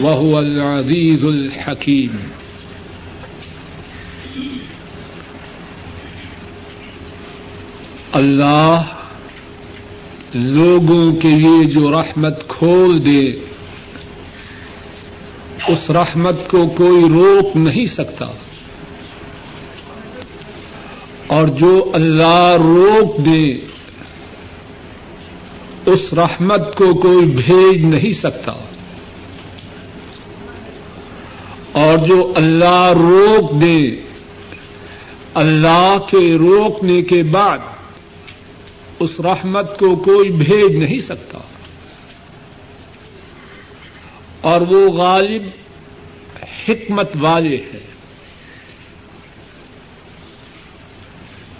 وهو العزيز الحكيم. اللہ لوگوں کے لیے جو رحمت کھول دے، اس رحمت کو کوئی روک نہیں سکتا۔ اور جو اللہ روک دے، اس رحمت کو کوئی بھیج نہیں سکتا اور جو اللہ روک دے، اللہ کے روکنے کے بعد اس رحمت کو کوئی بھیج نہیں سکتا۔ اور وہ غالب حکمت والے ہیں۔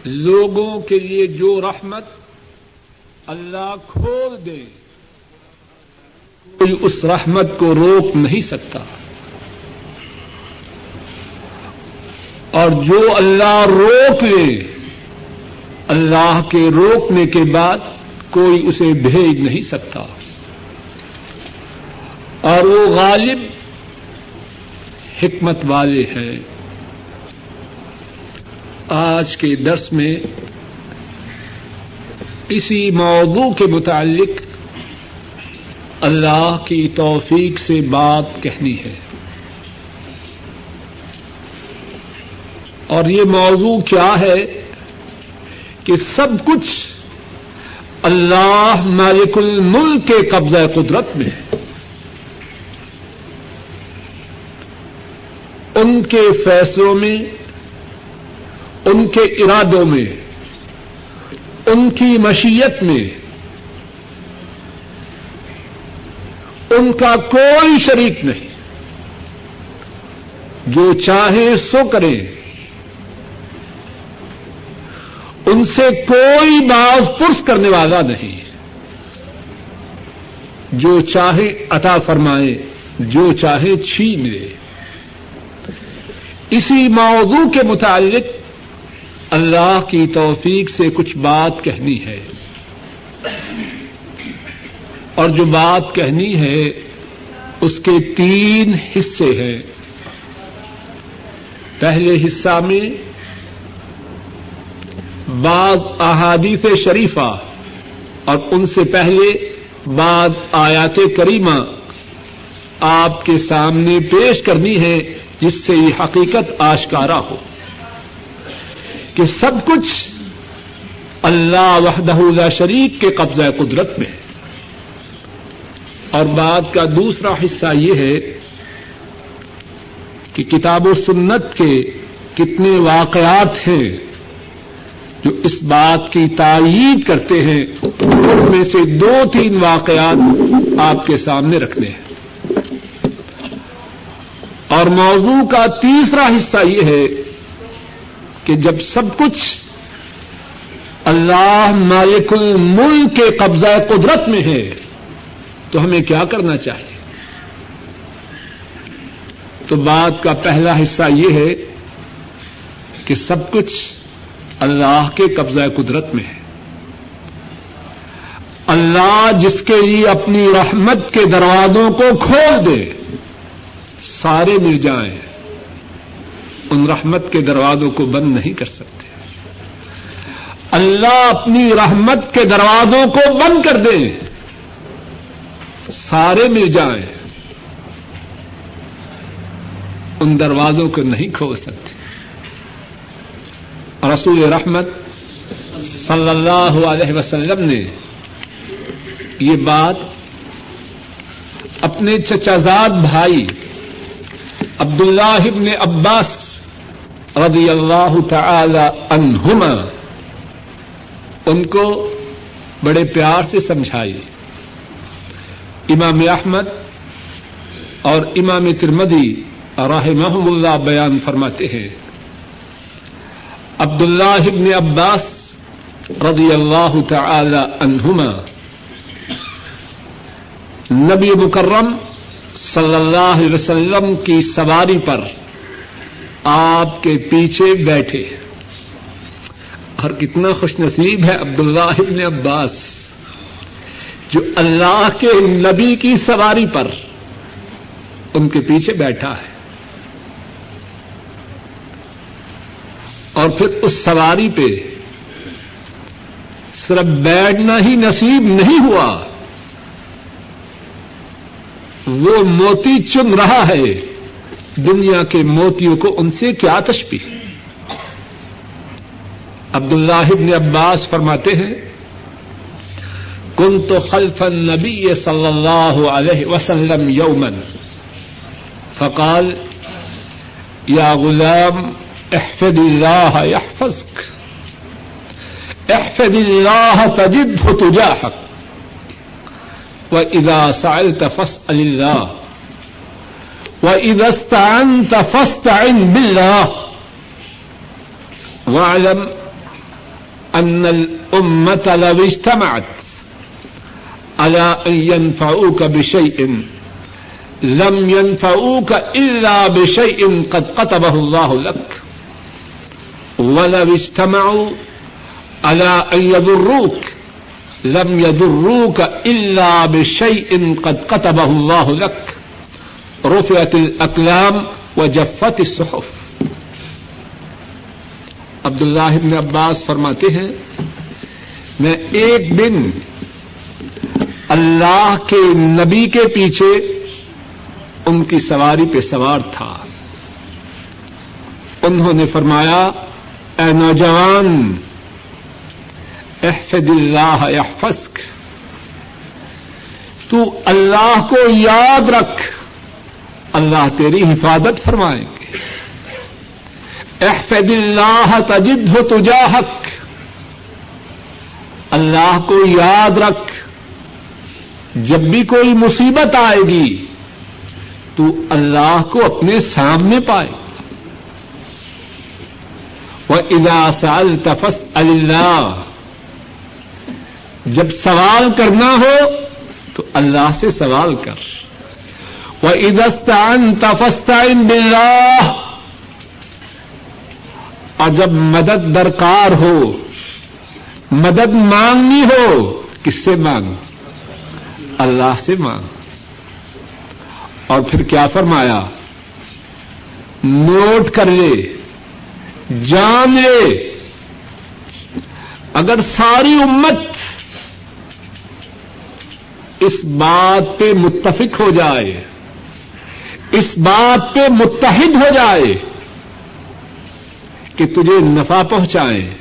لوگوں کے لیے جو رحمت اللہ کھول دے، کوئی اس رحمت کو روک نہیں سکتا۔ اور جو اللہ روک لے، اللہ کے روکنے کے بعد کوئی اسے بھیج نہیں سکتا۔ اور وہ غالب حکمت والے ہیں۔ آج کے درس میں اسی موضوع کے متعلق اللہ کی توفیق سے بات کہنی ہے۔ اور یہ موضوع کیا ہے کہ سب کچھ اللہ مالک الملک کے قبضہ قدرت میں ہے۔ ان کے فیصلوں میں، ان کے ارادوں میں، ان کی مشیت میں، ان کا کوئی شریک نہیں۔ جو چاہے سو کرے ان سے کوئی باز پرس کرنے والا نہیں جو چاہے عطا فرمائے، جو چاہے چھین لے۔ اسی موضوع کے متعلق اللہ کی توفیق سے کچھ بات کہنی ہے۔ اور جو بات کہنی ہے، اس کے تین حصے ہیں۔ پہلے حصہ میں بعض احادیث شریفہ اور ان سے پہلے بعض آیات کریمہ آپ کے سامنے پیش کرنی ہے جس سے یہ حقیقت آشکارا ہو کہ سب کچھ اللہ وحدہ لا شریک کے قبضہ قدرت میں ہے۔ اور بات کا دوسرا حصہ یہ ہے کہ کتاب و سنت کے کتنے واقعات ہیں جو اس بات کی تائید کرتے ہیں، ان میں سے دو تین واقعات آپ کے سامنے رکھنے ہیں۔ اور موضوع کا تیسرا حصہ یہ ہے کہ جب سب کچھ اللہ مالک الملک کے قبضہ قدرت میں ہے، تو ہمیں کیا کرنا چاہیے؟ تو بات کا پہلا حصہ یہ ہے کہ سب کچھ اللہ کے قبضہ قدرت میں ہے۔ اللہ جس کے لیے اپنی رحمت کے دروازوں کو کھول دے، سارے مل جائیں۔ ان رحمت کے دروازوں کو بند نہیں کر سکتے۔ اللہ اپنی رحمت کے دروازوں کو بند کر دے، سارے مل جائیں۔ ان دروازوں کو نہیں کھول سکتے۔ رسول رحمت صلی اللہ علیہ وسلم نے یہ بات اپنے چچازاد بھائی عبد اللہ ابن عباس رضی اللہ تعالی عنہما ان کو بڑے پیار سے سمجھائی امام احمد اور امام ترمدی راہ محم اللہ بیان فرماتے ہیں۔ عبد اللہ ابن عباس رضی اللہ تعالی عنہما۔ نبی مکرم صلی اللہ علیہ وسلم کی سواری پر آپ کے پیچھے بیٹھے۔ اور کتنا خوش نصیب ہے عبد اللہ ابن عباس، جو اللہ کے نبی کی سواری پر ان کے پیچھے بیٹھا ہے۔ اور پھر اس سواری پہ صرف بیٹھنا ہی نصیب نہیں ہوا، وہ موتی چن رہا ہے۔ دنیا کے موتیوں کو ان سے کیا تشبی عبد اللہ ابن عباس فرماتے ہیں کن تو خلف النبی صلی اللہ علیہ وسلم یومن فقال، یا غلام احفظ اللہ يحفظك احفظ اللہ تجده تجاهك وإذا سألت فاسأل الله. وإذا استعنت فاستعن بالله. واعلم أن الأمة لو اجتمعت. على أن ينفعوك بشيء. لم ينفعوك إلا بشيء قد قطبه الله لك. ولو اجتمعوا على أن يضروك، لم يضروك إلا بشيء قد قطبه الله لك. رفعت الأقلام وجفت الصحف. عبد اللہ ابن عباس فرماتے ہیں، میں ایک دن اللہ کے نبی کے پیچھے ان کی سواری پہ سوار تھا۔ انہوں نے فرمایا اے نوجوان، احفظ اللہ احفظک تو اللہ کو یاد رکھ، اللہ تیری حفاظت فرمائیں گے احفظ اللہ تجد ہو تجاہک۔ اللہ کو یاد رکھ، جب بھی کوئی مصیبت آئے گی، تو اللہ کو اپنے سامنے پائے وہ ادا سال تفس اللہ جب سوال کرنا ہو تو اللہ سے سوال کر۔ وہ ادستان تفستان بلّہ اور جب مدد درکار ہو، مدد مانگنی ہو، کس سے مانگ؟ اللہ سے مانگ۔ اور پھر کیا فرمایا؟ نوٹ کر لے۔ جان لے۔ اگر ساری امت اس بات پہ متفق ہو جائے، اس بات پہ متحد ہو جائے کہ تجھے نفع پہنچائے،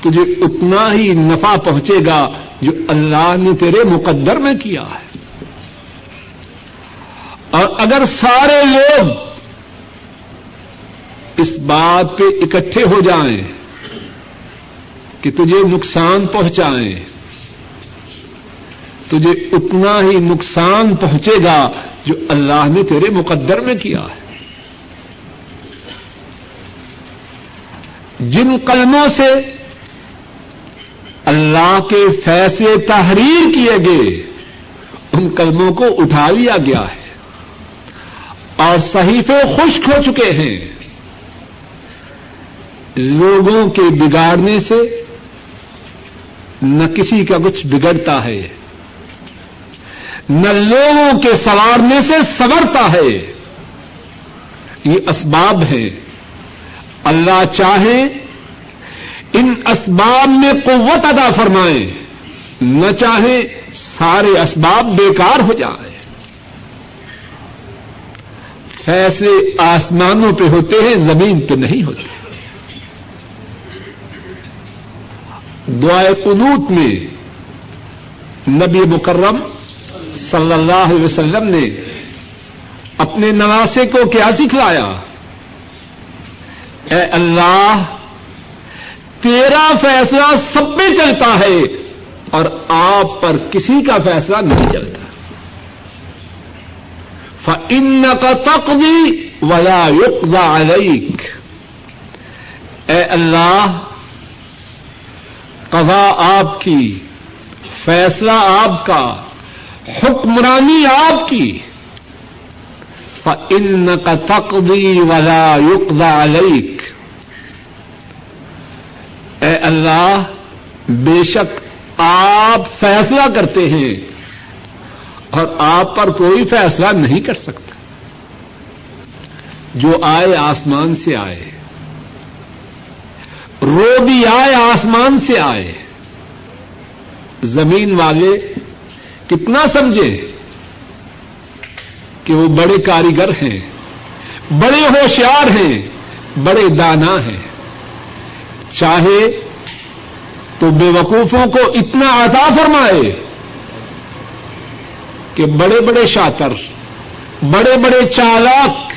تجھے اتنا ہی نفع پہنچے گا جو اللہ نے تیرے مقدر میں کیا ہے۔ اور اگر سارے لوگ بات پہ اکٹھے ہو جائیں کہ تجھے نقصان پہنچائیں۔ تجھے اتنا ہی نقصان پہنچے گا جو اللہ نے تیرے مقدر میں کیا ہے۔ جن قلموں سے اللہ کے فیصلے تحریر کیے گئے، ان قلموں کو اٹھا لیا گیا ہے اور صحیفے خشک ہو چکے ہیں۔ لوگوں کے بگاڑنے سے نہ کسی کا کچھ بگڑتا ہے، نہ لوگوں کے سوارنے سے سورتا ہے۔ یہ اسباب ہیں۔ اللہ چاہے ان اسباب میں قوت ادا فرمائیں، نہ چاہے سارے اسباب بیکار ہو جائیں۔ فیصلے آسمانوں پہ ہوتے ہیں، زمین پہ نہیں ہوتے۔ دعائے قنوت میں نبی مکرم صلی اللہ علیہ وسلم نے اپنے نواسے کو کیا سکھلایا؟ اے اللہ، تیرا فیصلہ سب پہ چلتا ہے اور آپ پر کسی کا فیصلہ نہیں چلتا۔ ان کا تقدی ولا یقضا علیک اے اللہ قضا آپ کی، فیصلہ آپ کا، حکمرانی آپ کی۔ ان کا تقدی ولا یقضا علیک اے اللہ، بے شک آپ فیصلہ کرتے ہیں اور آپ پر کوئی فیصلہ نہیں کر سکتا۔ جو آئے آسمان سے آئے۔ رو بھی آئے آسمان سے آئے۔ زمین والے کتنا سمجھے کہ وہ بڑے کاریگر ہیں، بڑے ہوشیار ہیں، بڑے دانا ہیں۔ چاہے تو بے وقوفوں کو اتنا عطا فرمائے کہ بڑے بڑے شاطر، بڑے بڑے چالاک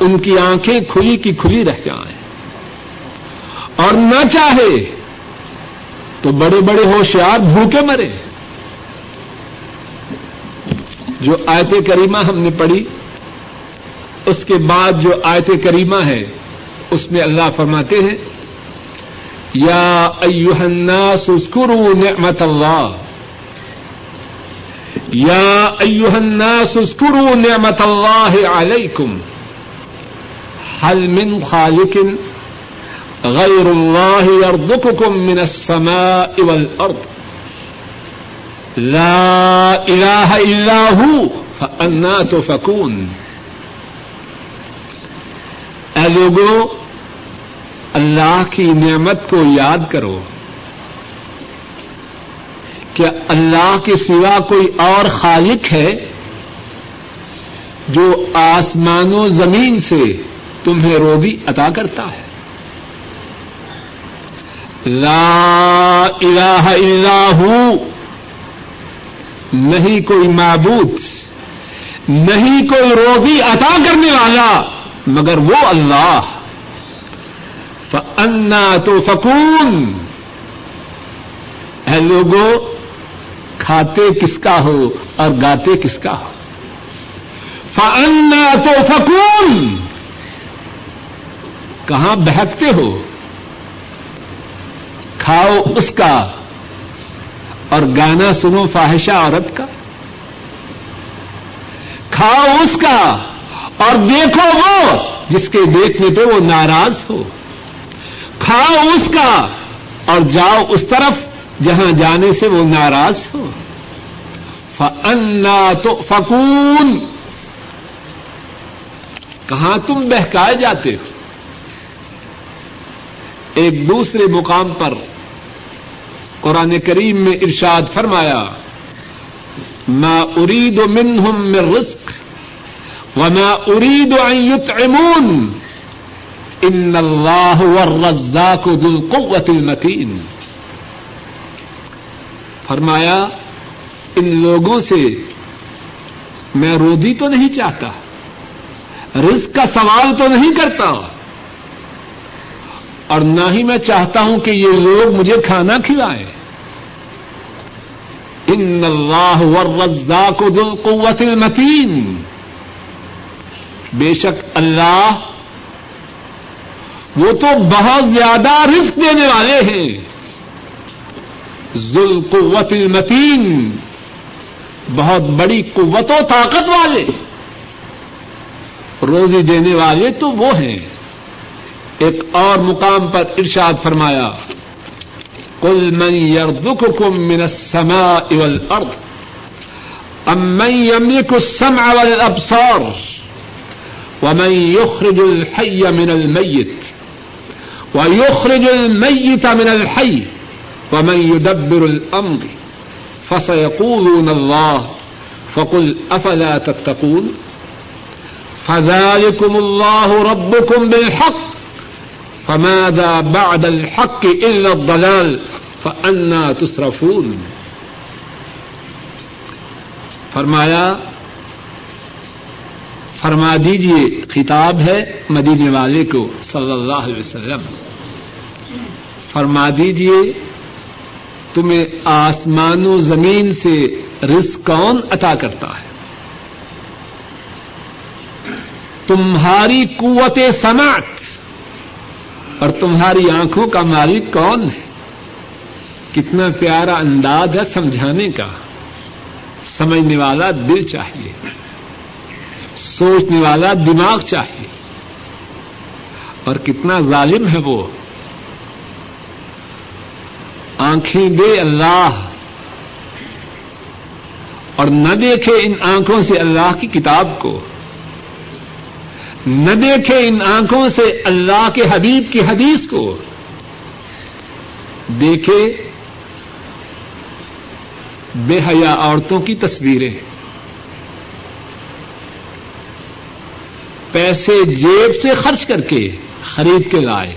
ان کی آنکھیں کھلی کی کھلی رہ جائیں۔ اور نہ چاہے تو بڑے بڑے ہوشیار بھوکے مرے۔ جو آیت کریمہ ہم نے پڑھی، اس کے بعد جو آیت کریمہ ہے، اس میں اللہ فرماتے ہیں، یا ایوہ الناس اذکروا نعمت اللہ۔ یا ایوہ الناس اذکروا نعمت اللہ علیکم۔ حل من خالق غیر اللہ یرزقکم من السماء والارض. لا الہ الا ہو فانا تفکون. اے لوگوں، اللہ کی نعمت کو یاد کرو کیا اللہ کے سوا کوئی اور خالق ہے جو آسمان و زمین سے تمہیں روبی عطا کرتا ہے۔ لا الہ الا ہو نہیں کوئی معبود، نہیں کوئی روبی عطا کرنے والا، مگر وہ اللہ. فنا تو فکون اے لوگوں کھاتے کس کا ہو اور گاتے کس کا ہو؟ فنا تو فکون کہاں بہکتے ہو؟ کھاؤ اس کا اور گانا سنو فاحشہ عورت کا کھاؤ اس کا اور دیکھو وہ جس کے دیکھنے پہ وہ ناراض ہو کھاؤ اس کا اور جاؤ اس طرف جہاں جانے سے وہ ناراض ہو فنا تو فکون کہاں تم بہکائے جاتے ہو؟ ایک دوسرے مقام پر قرآن کریم میں ارشاد فرمایا، ما ارید منہم من رزق وما اريد ان يطعمون ان اللہ والرزاق ذو القوة المتین فرمایا، ان لوگوں سے میں رودی تو نہیں چاہتا، رزق کا سوال تو نہیں کرتا۔ اور نہ ہی میں چاہتا ہوں کہ یہ لوگ مجھے کھانا کھلائیں۔ ان اللہ والرزاق ذو القوة المتین۔ بے شک اللہ وہ تو بہت زیادہ رزق دینے والے ہیں۔ ذل قوت المتین۔ بہت بڑی قوت و طاقت والے۔ روزی دینے والے تو وہ ہیں۔ ایک اور مقام پر ارشاد فرمایا کل من یرزقکم من السماء والارض ام من یملک السمع والابصار ومن يخرج الحي من الميت، ويخرج الميت من الحي، ومن يدبر الأمر، فسيقولون الله، فقل أفلا تتقون؟ فذلكم الله ربكم بالحق فماذا بعد الحق إلا الضلال فأنا تصرفون فرمایا، فرما دیجیے، خطاب ہے مدینے والے کو، صلی اللہ علیہ وسلم۔ فرما دیجیے، تمہیں آسمان و زمین سے رزق کون عطا کرتا ہے؟ تمہاری قوت سماعت اور تمہاری آنکھوں کا مالک کون ہے؟ کتنا پیارا انداز ہے سمجھانے کا۔ سمجھنے والا دل چاہیے۔ سوچنے والا دماغ چاہیے۔ اور کتنا ظالم ہے وہ۔ آنکھیں دے اللہ۔ اور نہ دیکھے ان آنکھوں سے اللہ کی کتاب کو۔ نہ دیکھے ان آنکھوں سے اللہ کے حبیب کی حدیث کو۔ دیکھے بے حیا عورتوں کی تصویریں۔ پیسے جیب سے خرچ کر کے خرید کے لائے۔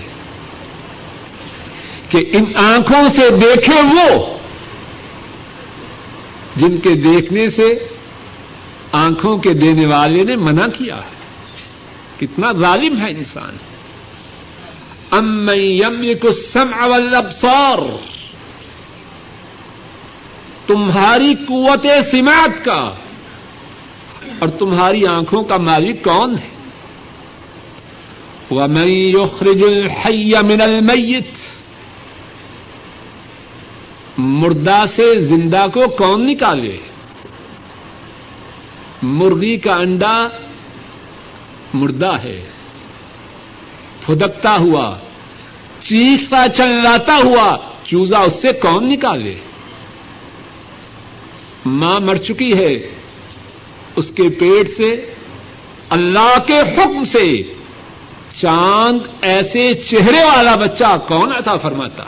کہ ان آنکھوں سے دیکھے وہ جن کے دیکھنے سے آنکھوں کے دینے والے نے منع کیا ہے۔ کتنا ظالم ہے انسان۔ ام یم کو سم والابصار۔ تمہاری قوت سماعت کا۔ اور تمہاری آنکھوں کا مالک کون ہے؟ ومن يخرج الحي من المیت۔ مردہ سے زندہ کو کون نکالے؟ مرغی کا انڈا مردہ ہے۔ پھدکتا ہوا، چیختا چلاتا ہوا، چوزا اس سے کون نکالے؟ ماں مر چکی ہے۔ اس کے پیٹ سے، اللہ کے حکم سے چاند ایسے چہرے والا بچہ کون عطا فرماتا؟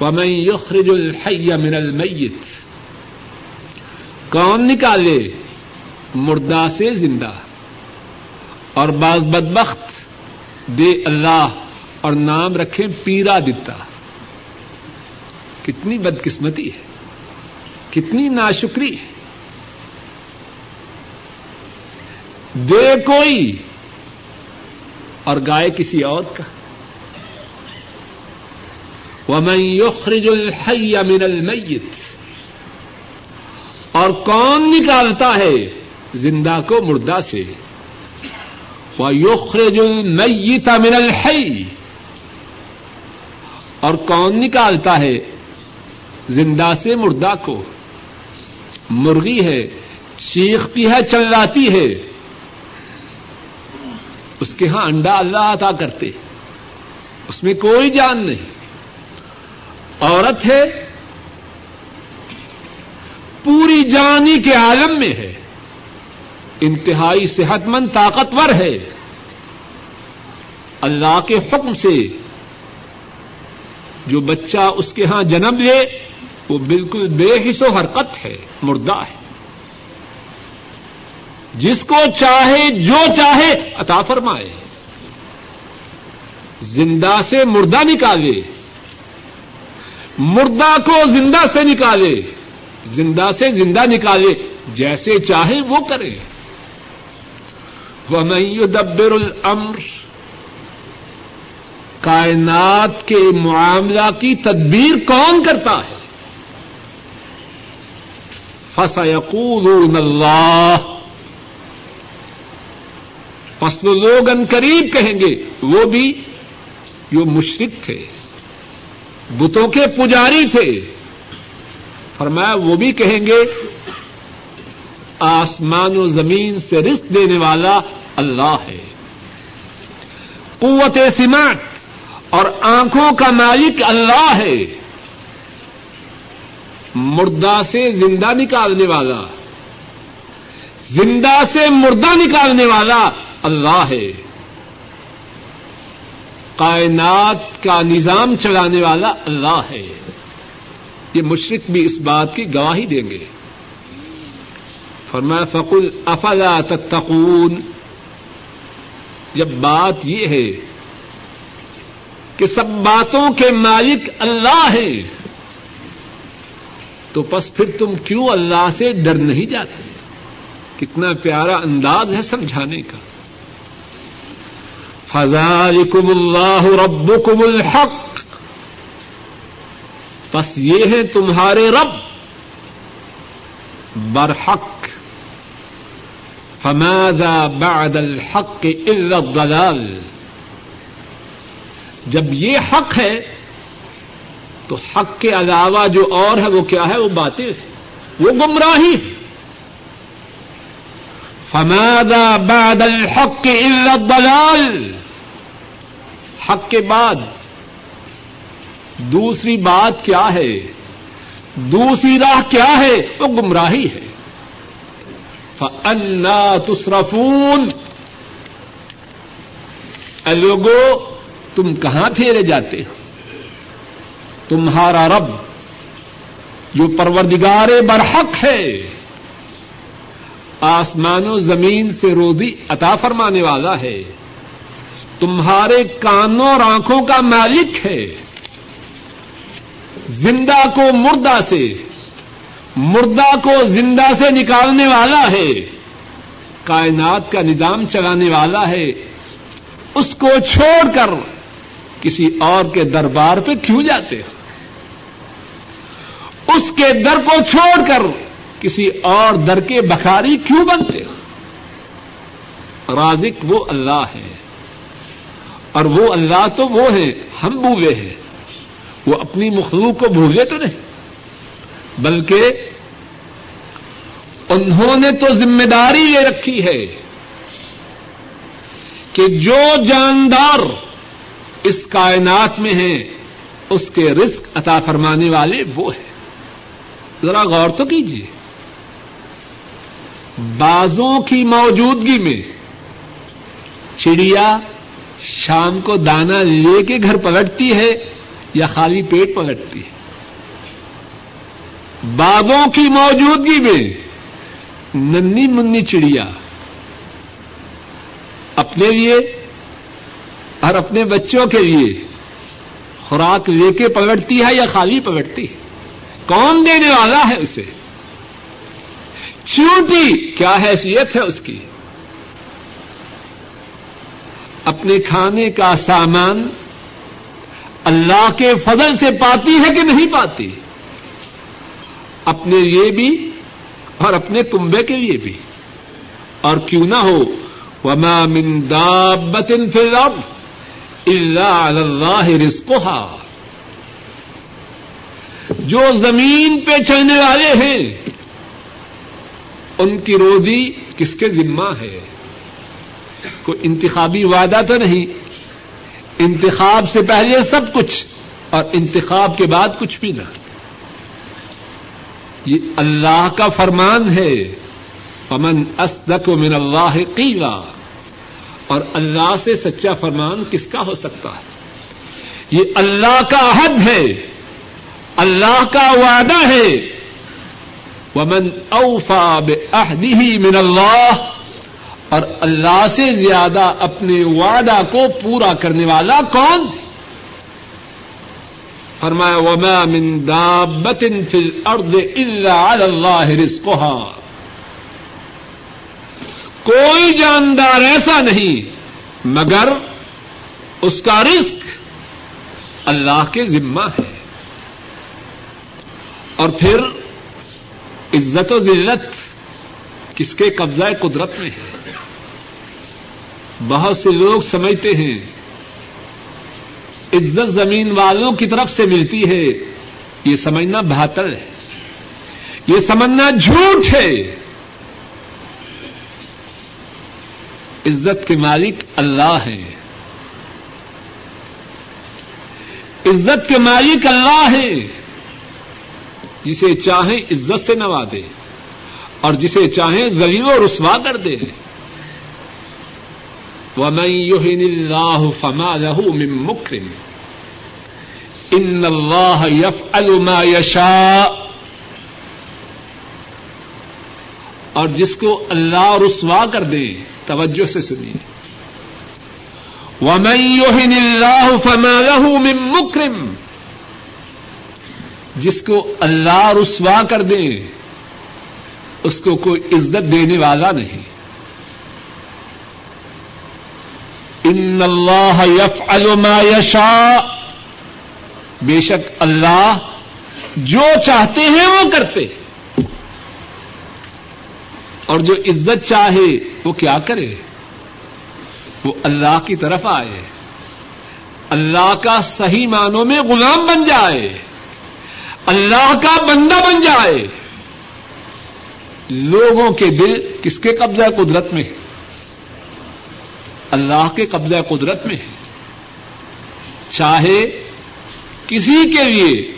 ومن يخرج الحي من المیت کون نکالے؟ مردہ سے زندہ۔ اور بعض بدبخت دے اللہ اور نام رکھے پیرا دتا۔ کتنی بدقسمتی ہے۔ کتنی ناشکری ہے۔ دے کوئی اور گائے کسی اور کا۔ ومن يخرج الحي من المیت اور کون نکالتا ہے؟ زندہ کو مردہ سے۔ ويخرج الميت من الحي۔ اور کون نکالتا ہے زندہ سے مردہ کو؟ مرغی ہے، چیختی ہے، چلاتی ہے۔ اس کے ہاں انڈا اللہ عطا کرتے۔ اس میں کوئی جان نہیں۔ عورت ہے، پوری جانی کے عالم میں ہے۔ انتہائی صحت مند طاقتور ہے۔ اللہ کے حکم سے جو بچہ اس کے ہاں جنم لے، وہ بالکل بے حص و حرکت ہے، مردہ ہے۔ جس کو چاہے جو چاہے عطا فرمائے۔ زندہ سے مردہ نکالے۔ مردہ کو زندہ سے نکالے۔ زندہ سے زندہ نکالے، جیسے چاہے وہ کرے۔ وہ میں دبر الامر کائنات کے معاملہ کی تدبیر کون کرتا ہے؟ فسیقولون اللہ فصل لوگ ان قریب کہیں گے، وہ بھی جو مشرق تھے، بتوں کے پجاری تھے۔ فرمایا، وہ بھی کہیں گے آسمان و زمین سے رزق دینے والا اللہ ہے۔ قوت سماٹ اور آنکھوں کا مالک اللہ ہے۔ مردہ سے زندہ نکالنے والا، زندہ سے مردہ نکالنے والا اللہ ہے۔ کائنات کا نظام چلانے والا اللہ ہے۔ یہ مشرق بھی اس بات کی گواہی دیں گے۔ فرمایا، فقل، افلا تتقون؟ جب بات یہ ہے کہ سب باتوں کے مالک اللہ ہے تو بس پھر تم کیوں اللہ سے ڈر نہیں جاتے؟ کتنا پیارا انداز ہے سمجھانے کا۔ فضالکم اللہ ربکم الحق۔ بس یہ ہے تمہارے رب۔ برحق۔ فماذا بعد الحق الا الضلال جب یہ حق ہے، تو حق کے علاوہ جو اور ہے، وہ کیا ہے؟ وہ باتیں وہ گمراہی فماذا بعد الحق الا الضلال حق کے بعد دوسری بات کیا ہے؟ دوسری راہ کیا ہے؟ وہ گمراہی ہے۔ فنا تصرفون۔ لوگو، تم کہاں پھیرے جاتے ہو؟ تمہارا رب جو پروردگار برحق ہے۔ آسمان و زمین سے روزی عطا فرمانے والا ہے۔ تمہارے کانوں اور آنکھوں کا مالک ہے۔ زندہ کو مردہ سے مردہ کو زندہ سے نکالنے والا ہے، کائنات کا نظام چلانے والا ہے، اس کو چھوڑ کر کسی اور کے دربار پہ کیوں جاتے ہو؟ اس کے در کو چھوڑ کر کسی اور در کے بخاری کیوں بنتے ہو؟ رازق وہ اللہ ہے، اور وہ اللہ تو وہ ہے ہم بھولے ہیں، وہ اپنی مخلوق کو بھولے تو نہیں۔ بلکہ انہوں نے تو ذمہ داری یہ رکھی ہے کہ جو جاندار اس کائنات میں ہیں، اس کے رزق عطا فرمانے والے وہ ہیں۔ ذرا غور تو کیجیے بازوں کی موجودگی میں چڑیا شام کو دانا لے کے گھر پلٹتی ہے یا خالی پیٹ پلٹتی ہے؟ باغوں کی موجودگی میں ننی منی چڑیا۔ اپنے لیے اور اپنے بچوں کے لیے خوراک لے کے پلٹتی ہے یا خالی پلٹتی ہے؟ کون دینے والا ہے اسے؟ چیوٹی کیا حیثیت ہے اس کی؟ اپنے کھانے کا سامان اللہ کے فضل سے پاتی ہے کہ نہیں پاتی؟ اپنے لیے بھی اور اپنے کنبے کے لیے بھی۔ اور کیوں نہ ہو، وما من دابت فی الارض الا علی اللہ رزقها۔ جو زمین پہ چلنے والے ہیں، ان کی روزی کس کے ذمہ ہے؟ کوئی انتخابی وعدہ تو نہیں۔ انتخاب سے پہلے سب کچھ اور انتخاب کے بعد کچھ بھی نہ۔ یہ اللہ کا فرمان ہے۔ پمن اسدق من اللہ قیلا اور اللہ سے سچا فرمان کس کا ہو سکتا ہے؟ یہ اللہ کا عہد ہے۔ اللہ کا وعدہ ہے۔ ومن اوفا بعہدہ من اللہ اور اللہ سے زیادہ اپنے وعدہ کو پورا کرنے والا کون؟ ہے فرمایا، وما من دابت فی الارض الا علی اللہ رزقها۔ کوئی جاندار ایسا نہیں، مگر اس کا رزق اللہ کے ذمہ ہے۔ اور پھر، عزت و ذلت کس کے قبضہ قدرت میں ہے؟ بہت سے لوگ سمجھتے ہیں عزت زمین والوں کی طرف سے ملتی ہے۔ یہ سمجھنا بہتر ہے۔ یہ سمجھنا جھوٹ ہے۔ عزت کے مالک اللہ ہیں۔ عزت کے مالک اللہ ہیں۔ جسے چاہیں عزت سے نوازے اور جسے چاہیں غریب و رسوا کر دے۔ ومن يهن الله فما له من مكرم ان الله يفعل ما يشاء اور جس کو اللہ رسوا کر دے توجہ سے سنیے۔ ومن يهن الله فما له من مكرم جس کو اللہ رسوا کر دے اس کو کوئی عزت دینے والا نہیں۔ ان اللہ یف ما یشاء۔ بے شک اللہ جو چاہتے ہیں وہ کرتے اور جو عزت چاہے وہ کیا کرے؟ وہ اللہ کی طرف آئے۔ اللہ کا صحیح معنوں میں غلام بن جائے۔ اللہ کا بندہ بن جائے۔ لوگوں کے دل کس کے قبضہ قدرت میں؟ ہے اللہ کے قبضہ قدرت میں ہے چاہے کسی کے لیے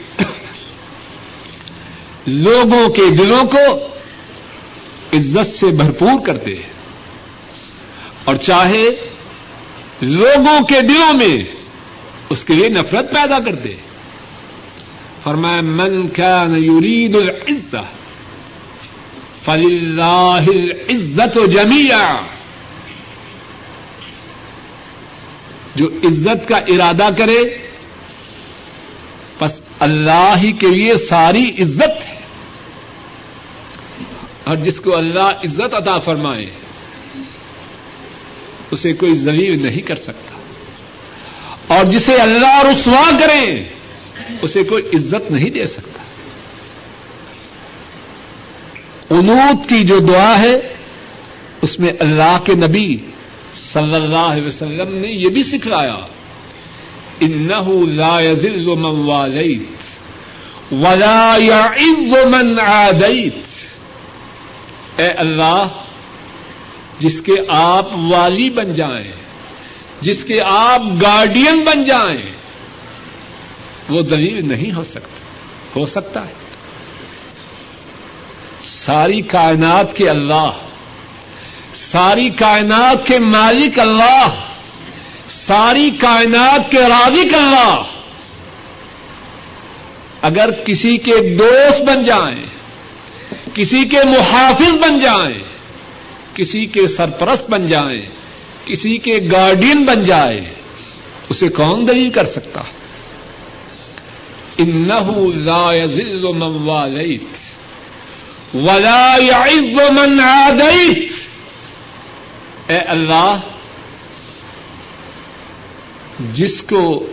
لوگوں کے دلوں کو عزت سے بھرپور کر دے اور چاہے لوگوں کے دلوں میں اس کے لیے نفرت پیدا کر دے فرمایا، من كان يريد العزة فلله العزة جميعا جو عزت کا ارادہ کرے، بس اللہ ہی کے لیے ساری عزت ہے۔ اور جس کو اللہ عزت عطا فرمائے، اسے کوئی ذلیل نہیں کر سکتا۔ اور جسے اللہ رسوا کرے اسے کوئی عزت نہیں دے سکتا۔ انوت کی جو دعا ہے، اس میں اللہ کے نبی صلی اللہ علیہ وسلم نے یہ بھی سکھلایا لا يذل من واليت ولا يعز من عاديت اے اللہ، جس کے آپ والی بن جائیں، جس کے آپ گارڈین بن جائیں، وہ دلیل نہیں ہو سکتا ہو سکتا ہے۔ ساری کائنات کے اللہ ساری کائنات کے مالک اللہ، ساری کائنات کے رازق اللہ۔ اگر کسی کے دوست بن جائیں، کسی کے محافظ بن جائیں، کسی کے سرپرست بن جائیں، کسی کے گارڈین بن جائے اسے کون دلیل کر سکتا؟ انه لا من واليت ولا يعز من عاديت اے اللہ، جس کو،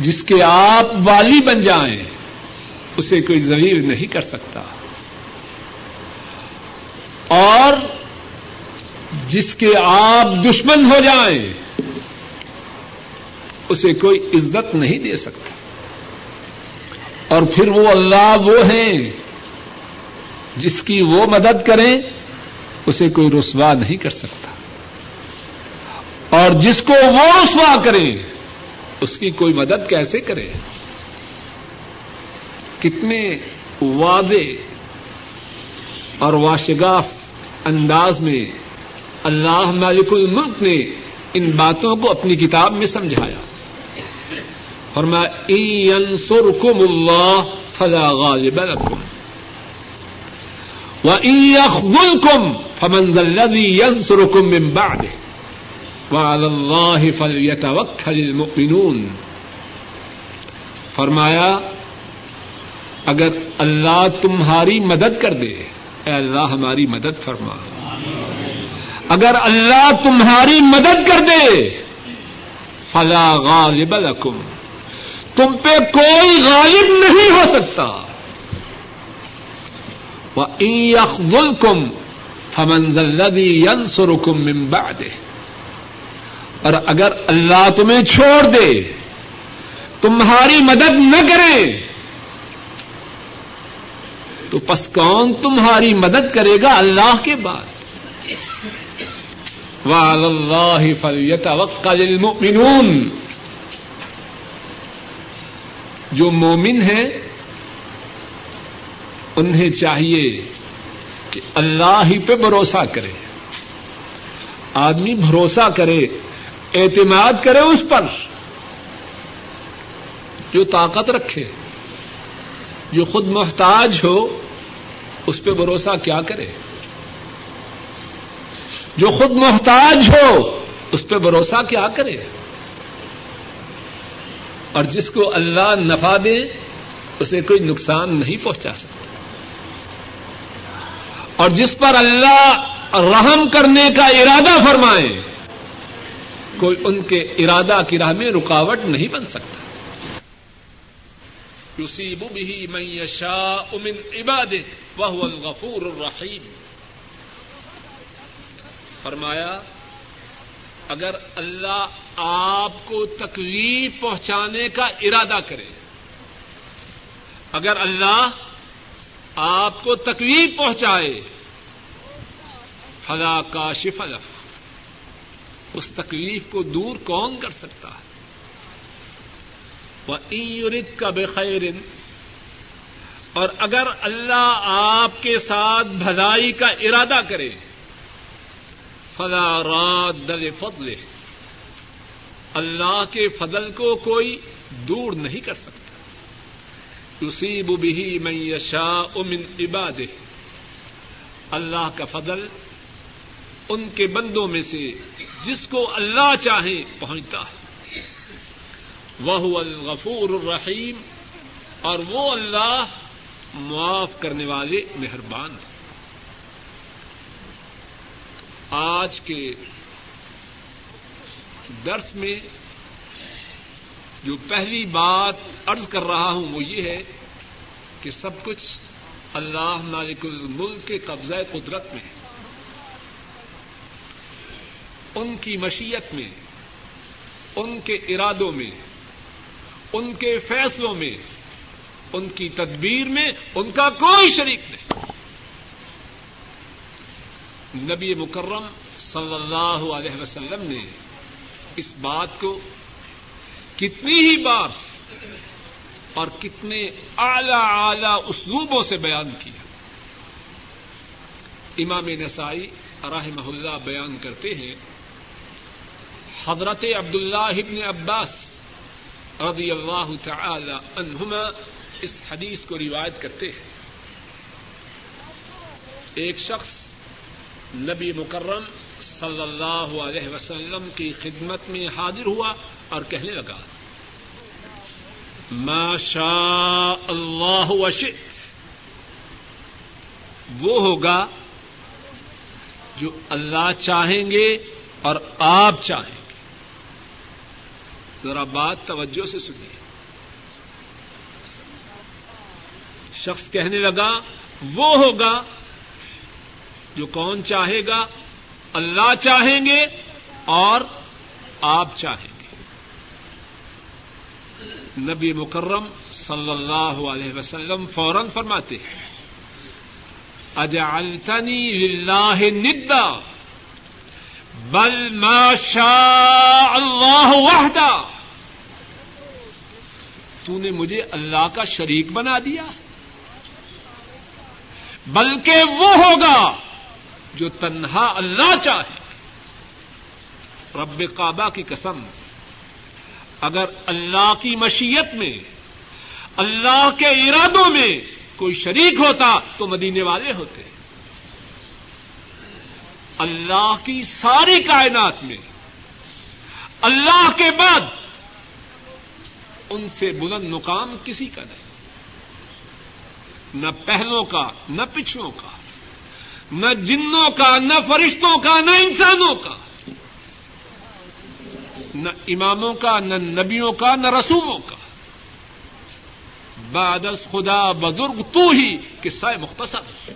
جس کے آپ والی بن جائیں، اسے کوئی ذلیل نہیں کر سکتا۔ اور جس کے آپ دشمن ہو جائیں، اسے کوئی عزت نہیں دے سکتا۔ اور پھر وہ اللہ وہ ہیں جس کی وہ مدد کریں، اسے کوئی رسوا نہیں کر سکتا۔ اور جس کو وہ رسوا کرے، اس کی کوئی مدد کیسے کرے؟ کتنے وعدے اور واشگاف انداز میں اللہ مالک الملک نے ان باتوں کو اپنی کتاب میں سمجھایا۔ فرمایا ينصركم الله فلا غالب لكم وإن يخذلكم فمن ذا الذي ينصركم من بعده وعلى الله فليتوكل المؤمنون۔ فرمایا، اگر اللہ تمہاری مدد کر دے، اے اللہ ہماری مدد فرما۔ اگر اللہ تمہاری مدد کر دے، فلا غالب لکم۔ تم پہ کوئی غالب نہیں ہو سکتا۔ وہ اخبل کم فمنزلدی ین سرکم ممباد اور اگر اللہ تمہیں چھوڑ دے، تمہاری مدد نہ کرے، تو پس کون تمہاری مدد کرے گا اللہ کے بعد؟ اللہ فلیت المؤمنون۔ جو مومن ہیں، انہیں چاہیے کہ اللہ ہی پہ بھروسہ کرے۔ آدمی بھروسہ کرے اعتماد کرے اس پر جو طاقت رکھے، جو خود محتاج ہو، اس پہ بھروسہ کیا کرے؟ جو خود محتاج ہو، اس پہ بھروسہ کیا کرے؟ اور جس کو اللہ نفع دے، اسے کوئی نقصان نہیں پہنچا سکتا۔ اور جس پر اللہ رحم کرنے کا ارادہ فرمائے کوئی ان کے ارادہ کی راہ میں رکاوٹ نہیں بن سکتا۔ یوسیب بھی من یشاء من عباده وهو الغفور الرحیم۔ فرمایا، اگر اللہ آپ کو تکلیف پہنچانے کا ارادہ کرے، اگر اللہ آپ کو تکلیف پہنچائے، فلا کا شفل اس تکلیف کو دور کون کر سکتا ہے؟ وہ عید کا بخیر اور اگر اللہ آپ کے ساتھ بھلائی کا ارادہ کرے، فلا رات دل فضل اللہ کے فضل کو کوئی دور نہیں کر سکتا۔ یصیب به من یشاء من عباده۔ اللہ کا فضل ان کے بندوں میں سے جس کو اللہ چاہے پہنچتا ہے۔ وہ الغفور الرحیم اور وہ اللہ معاف کرنے والے مہربان ہیں۔ آج کے درس میں جو پہلی بات عرض کر رہا ہوں وہ یہ ہے کہ سب کچھ اللہ مالک الملک کے قبضۂ قدرت میں ہے۔ ان کی مشیت میں، ان کے ارادوں میں، ان کے فیصلوں میں، ان کی تدبیر میں ان کا کوئی شریک نہیں۔ نبی مکرم صلی اللہ علیہ وسلم نے اس بات کو کتنی ہی بار اور کتنے اعلی اعلی اسلوبوں سے بیان کیا۔ امام نسائی رحمہ اللہ بیان کرتے ہیں حضرت عبداللہ ابن عباس رضی اللہ تعالی عنہما اس حدیث کو روایت کرتے ہیں۔ ایک شخص نبی مکرم صلی اللہ علیہ وسلم کی خدمت میں حاضر ہوا اور کہنے لگا، ما شاء اللہ وشئت. وہ ہوگا جو اللہ چاہیں گے اور آپ چاہیں۔ ذرا بات توجہ سے سنیے۔ شخص کہنے لگا، وہ ہوگا جو کون چاہے گا، اللہ چاہیں گے اور آپ چاہیں گے۔ نبی مکرم صلی اللہ علیہ وسلم فوراً فرماتے ہیں، اجعلتنی للہ ندا۔ بل ما شاء اللہ وحدہ۔ تو نے مجھے اللہ کا شریک بنا دیا۔ بلکہ وہ ہوگا جو تنہا اللہ چاہے۔ رب کعبہ کی قسم، اگر اللہ کی مشیت میں، اللہ کے ارادوں میں کوئی شریک ہوتا تو مدینے والے ہوتے۔ اللہ کی ساری کائنات میں، اللہ کے بعد ان سے بلند مقام کسی کا نہیں۔ نہ پہلوں کا، نہ پچھلوں کا، نہ جنوں کا، نہ فرشتوں کا، نہ انسانوں کا۔ نہ اماموں کا، نہ نبیوں کا، نہ رسوموں کا۔ بادس خدا بزرگ تو ہی قصہ مختصر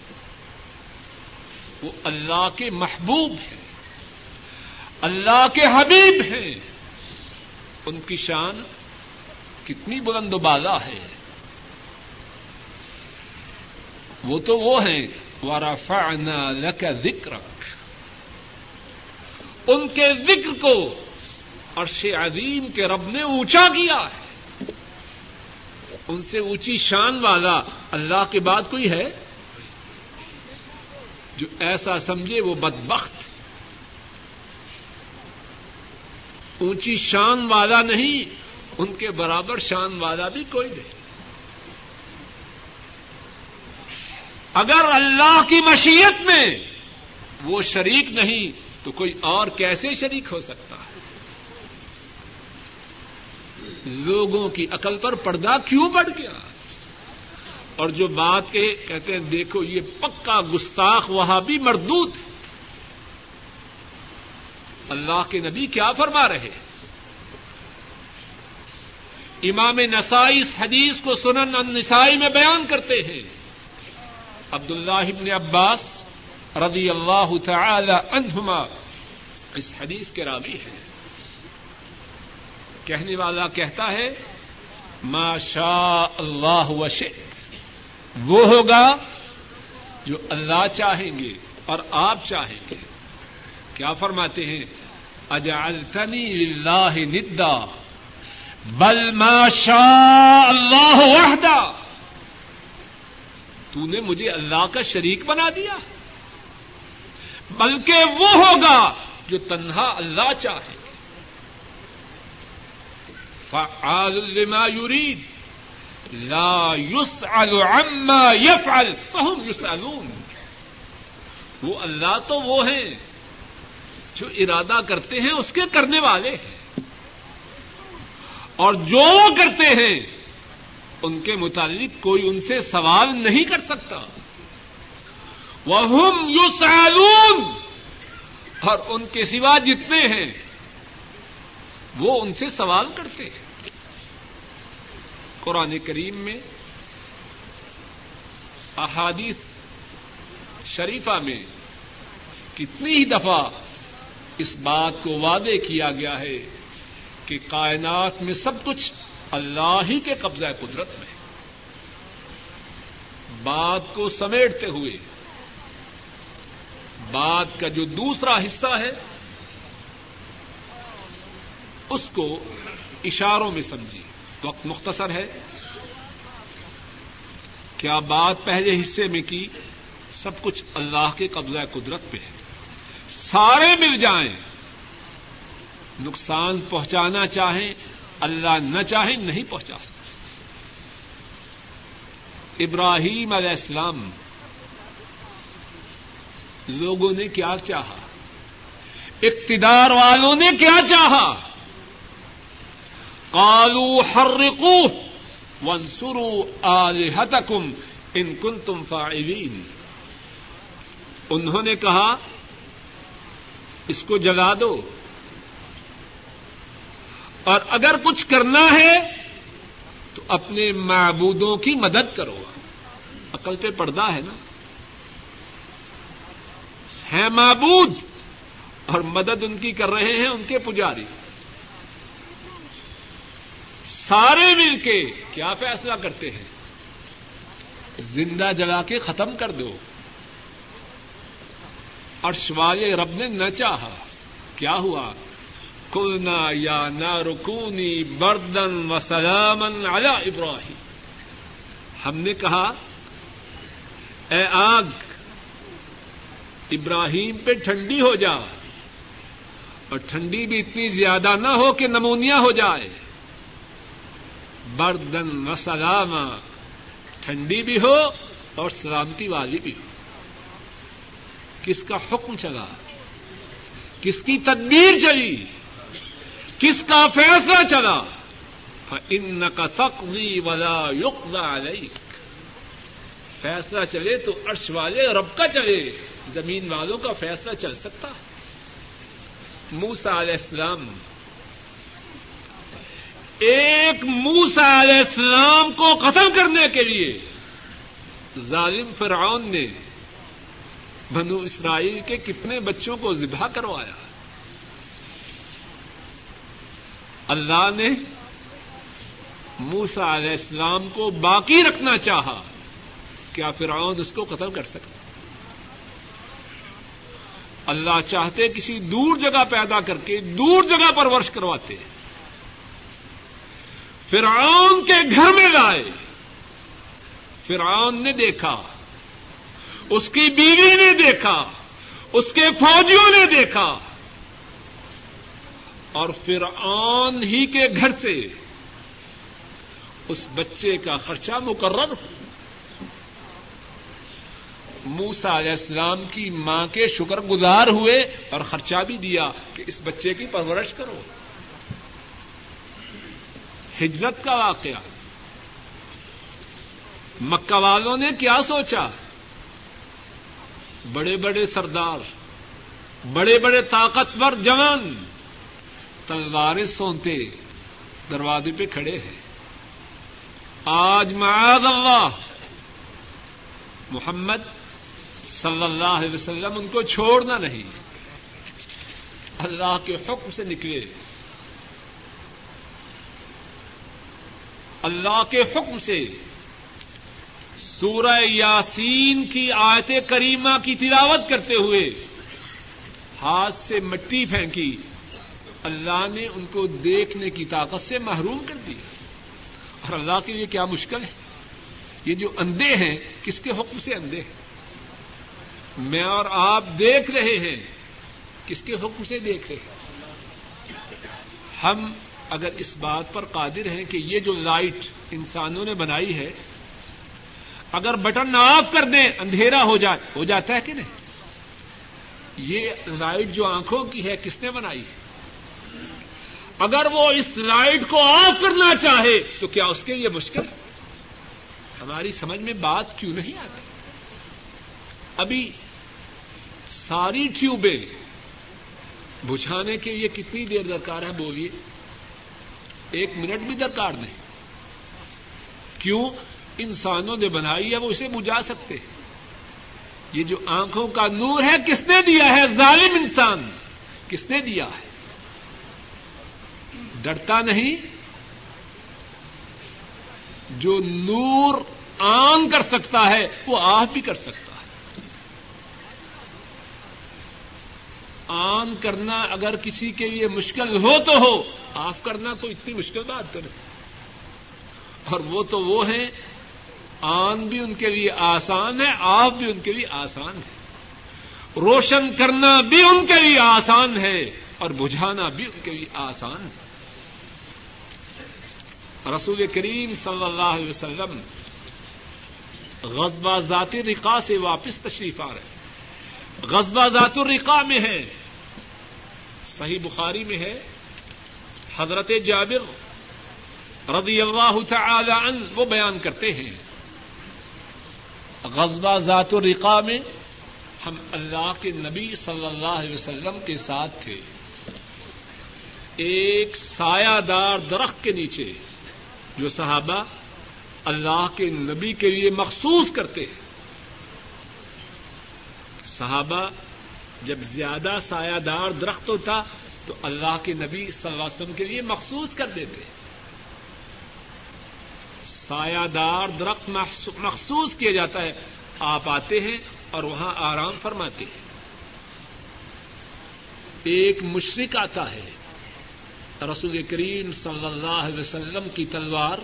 وہ اللہ کے محبوب ہیں، اللہ کے حبیب ہیں۔ ان کی شان کتنی بلند و بالا ہے۔ وہ تو وہ ہیں، ورفعنا لك ذکرک ان کے ذکر کو عرش عظیم کے رب نے اونچا کیا ہے۔ ان سے اونچی شان والا اللہ کے بعد کوئی ہے؟ جو ایسا سمجھے وہ بدبخت۔ اونچی شان والا نہیں، ان کے برابر شان والا بھی کوئی نہیں۔ اگر اللہ کی مشیت میں وہ شریک نہیں، تو کوئی اور کیسے شریک ہو سکتا ہے؟ لوگوں کی عقل پر پردہ کیوں بڑھ گیا؟ اور جو بات کے کہتے ہیں دیکھو یہ پکا گستاخ وہاں بھی مردود اللہ کے نبی کیا فرما رہے امام نسائی اس حدیث کو سنن النسائی میں بیان کرتے ہیں۔ عبد اللہ ابن عباس رضی اللہ تعالی عنہما اس حدیث کے راوی ہے کہنے والا کہتا ہے ما شاء اللہ وشئت۔ وہ ہوگا جو اللہ چاہیں گے اور آپ چاہیں گے۔ کیا فرماتے ہیں؟ اجعلتنی للہ ندا، بل ما شاء اللہ وحدہ۔ تو نے مجھے اللہ کا شریک بنا دیا۔ بلکہ وہ ہوگا جو تنہا اللہ چاہے۔ فعال لما يريد لا يسأل عما يفعل فهم يسألون. وہ اللہ تو وہ ہیں جو ارادہ کرتے ہیں اس کے کرنے والے ہیں. اور جو وہ کرتے ہیں ان کے متعلق کوئی ان سے سوال نہیں کر سکتا. وہ یو سالون اور ان کے سوا جتنے ہیں وہ ان سے سوال کرتے ہیں. قرآن کریم میں، احادیث شریفہ میں کتنی ہی دفعہ اس بات کو وعدے کیا گیا ہے کہ کائنات میں سب کچھ اللہ ہی کے قبضہ قدرت میں بات کو سمیٹتے ہوئے، بات کا جو دوسرا حصہ ہے، اس کو اشاروں میں سمجھیے۔ وقت مختصر ہے۔ کیا بات پہلے حصے میں کی؟ سب کچھ اللہ کے قبضہ قدرت پہ ہے۔ سارے مل جائیں۔ نقصان پہنچانا چاہیں، اللہ نہ چاہیں، نہیں پہنچا سکتے ابراہیم علیہ السلام، لوگوں نے کیا چاہا؟ اقتدار والوں نے کیا چاہا؟ کالو حرقو ونسرو آلہتکم ان کن تم فائلین انہوں نے کہا، اس کو جلا دو۔ اور اگر کچھ کرنا ہے، تو اپنے معبودوں کی مدد کرو۔ عقل پہ پردہ ہے نا۔ ہے معبود، اور مدد ان کی کر رہے ہیں ان کے پجاری۔ سارے مل کے کیا فیصلہ کرتے ہیں؟ زندہ جلا کے ختم کر دو۔ ارش والے رب نے نہ چاہا، کیا ہوا؟ کلنا یا نہ رکونی بردن و سلامن علی ابراہیم۔ ہم نے کہا، اے آگ، ابراہیم پہ ٹھنڈی ہو جا، اور ٹھنڈی بھی اتنی زیادہ نہ ہو کہ نمونیا ہو جائے۔ بردن و سلام، ٹھنڈی بھی ہو اور سلامتی والی بھی ہو۔ کس کا حکم چلا؟ کس کی تدبیر چلی؟ کس کا فیصلہ چلا؟ ان کا تقوی ولا یقضا علیک فیصلہ چلے تو عرش والے رب کا چلے، زمین والوں کا فیصلہ چل سکتا۔ موسا علیہ السلام ایک موسا علیہ السلام کو ختم کرنے کے لیے ظالم فرعون نے بنو اسرائیل کے کتنے بچوں کو ذبح کروایا۔ اللہ نے موسا علیہ السلام کو باقی رکھنا چاہا۔ کیا فرعون اس کو قتل کر سکتا؟ اللہ چاہتے کسی دور جگہ پیدا کر کے دور جگہ پر ورش کرواتے۔ فرعون کے گھر میں لائے۔ فرعون نے دیکھا۔ اس کی بیوی نے دیکھا۔ اس کے فوجیوں نے دیکھا۔ اور پھر آن ہی کے گھر سے اس بچے کا خرچہ مقرر موسا علیہ السلام کی ماں کے شکر گزار ہوئے اور خرچہ بھی دیا کہ اس بچے کی پرورش کرو۔ ہجرت کا واقعہ۔ مکہ والوں نے کیا سوچا؟ بڑے بڑے سردار، بڑے بڑے طاقتور جوان، تلواریں سونتے دروازے پہ کھڑے ہیں۔ آج معاذ اللہ، محمد صلی اللہ علیہ وسلم ان کو چھوڑنا نہیں۔ اللہ کے حکم سے نکلے۔ اللہ کے حکم سے۔ سورہ یاسین کی آیت کریمہ کی تلاوت کرتے ہوئے ہاتھ سے مٹی پھینکی۔ اللہ نے ان کو دیکھنے کی طاقت سے محروم کر دیا۔ اور اللہ کے لیے کیا مشکل ہے؟ یہ جو اندھے ہیں، کس کے حکم سے اندھے ہیں؟ میں اور آپ دیکھ رہے ہیں، کس کے حکم سے دیکھ رہے ہیں؟ ہم اگر اس بات پر قادر ہیں کہ یہ جو لائٹ انسانوں نے بنائی ہے، اگر بٹن آف کر دیں، اندھیرا ہو جائے ہو جاتا ہے کہ نہیں؟ یہ لائٹ جو آنکھوں کی ہے، کس نے بنائی؟ ہے اگر وہ اس لائٹ کو آف کرنا چاہے، تو کیا اس کے لیے مشکل؟ ہماری سمجھ میں بات کیوں نہیں آتی؟ ابھی ساری ٹیوبیں بجھانے کے لیے کتنی دیر درکار ہے بولیے؟ ایک منٹ بھی درکار نہیں کیوں؟ انسانوں نے بنائی ہے، وہ اسے بجھا سکتے یہ جو آنکھوں کا نور ہے، کس نے دیا ہے؟ ظالم انسان۔ کس نے دیا ہے؟ ڈرتا نہیں۔ جو نور آن کر سکتا ہے، وہ آف بھی کر سکتا ہے آن کرنا اگر کسی کے لیے مشکل ہو تو ہو آف کرنا تو اتنی مشکل بات تو نہیں۔ اور وہ تو وہ ہیں، آن بھی ان کے لیے آسان ہے، آف بھی ان کے لیے آسان ہے۔ روشن کرنا بھی ان کے لیے آسان ہے اور بجھانا بھی ان کے لیے آسان ہے۔ رسول کریم صلی اللہ علیہ وسلم غزبہ ذات رقا سے واپس تشریف آ رہے۔ ہیں غزبہ ذات الرقا میں ہے۔ صحیح بخاری میں ہے۔ حضرت جابر رضی اللہ تعالی عنہ وہ بیان کرتے ہیں۔ غزبہ ذات الرقا میں ہم اللہ کے نبی صلی اللہ علیہ وسلم کے ساتھ تھے۔ ایک سایہ دار درخت کے نیچے جو صحابہ اللہ کے نبی کے لیے مخصوص کرتے ہیں۔ صحابہ جب زیادہ سایہ دار درخت ہوتا تو اللہ کے نبی صلی اللہ علیہ وسلم کے لیے مخصوص کر دیتے۔ سایہ دار درخت مخصوص کیا جاتا ہے۔ آپ آتے ہیں اور وہاں آرام فرماتے ہیں۔ ایک مشرق آتا ہے۔ رسول کریم صلی اللہ علیہ وسلم کی تلوار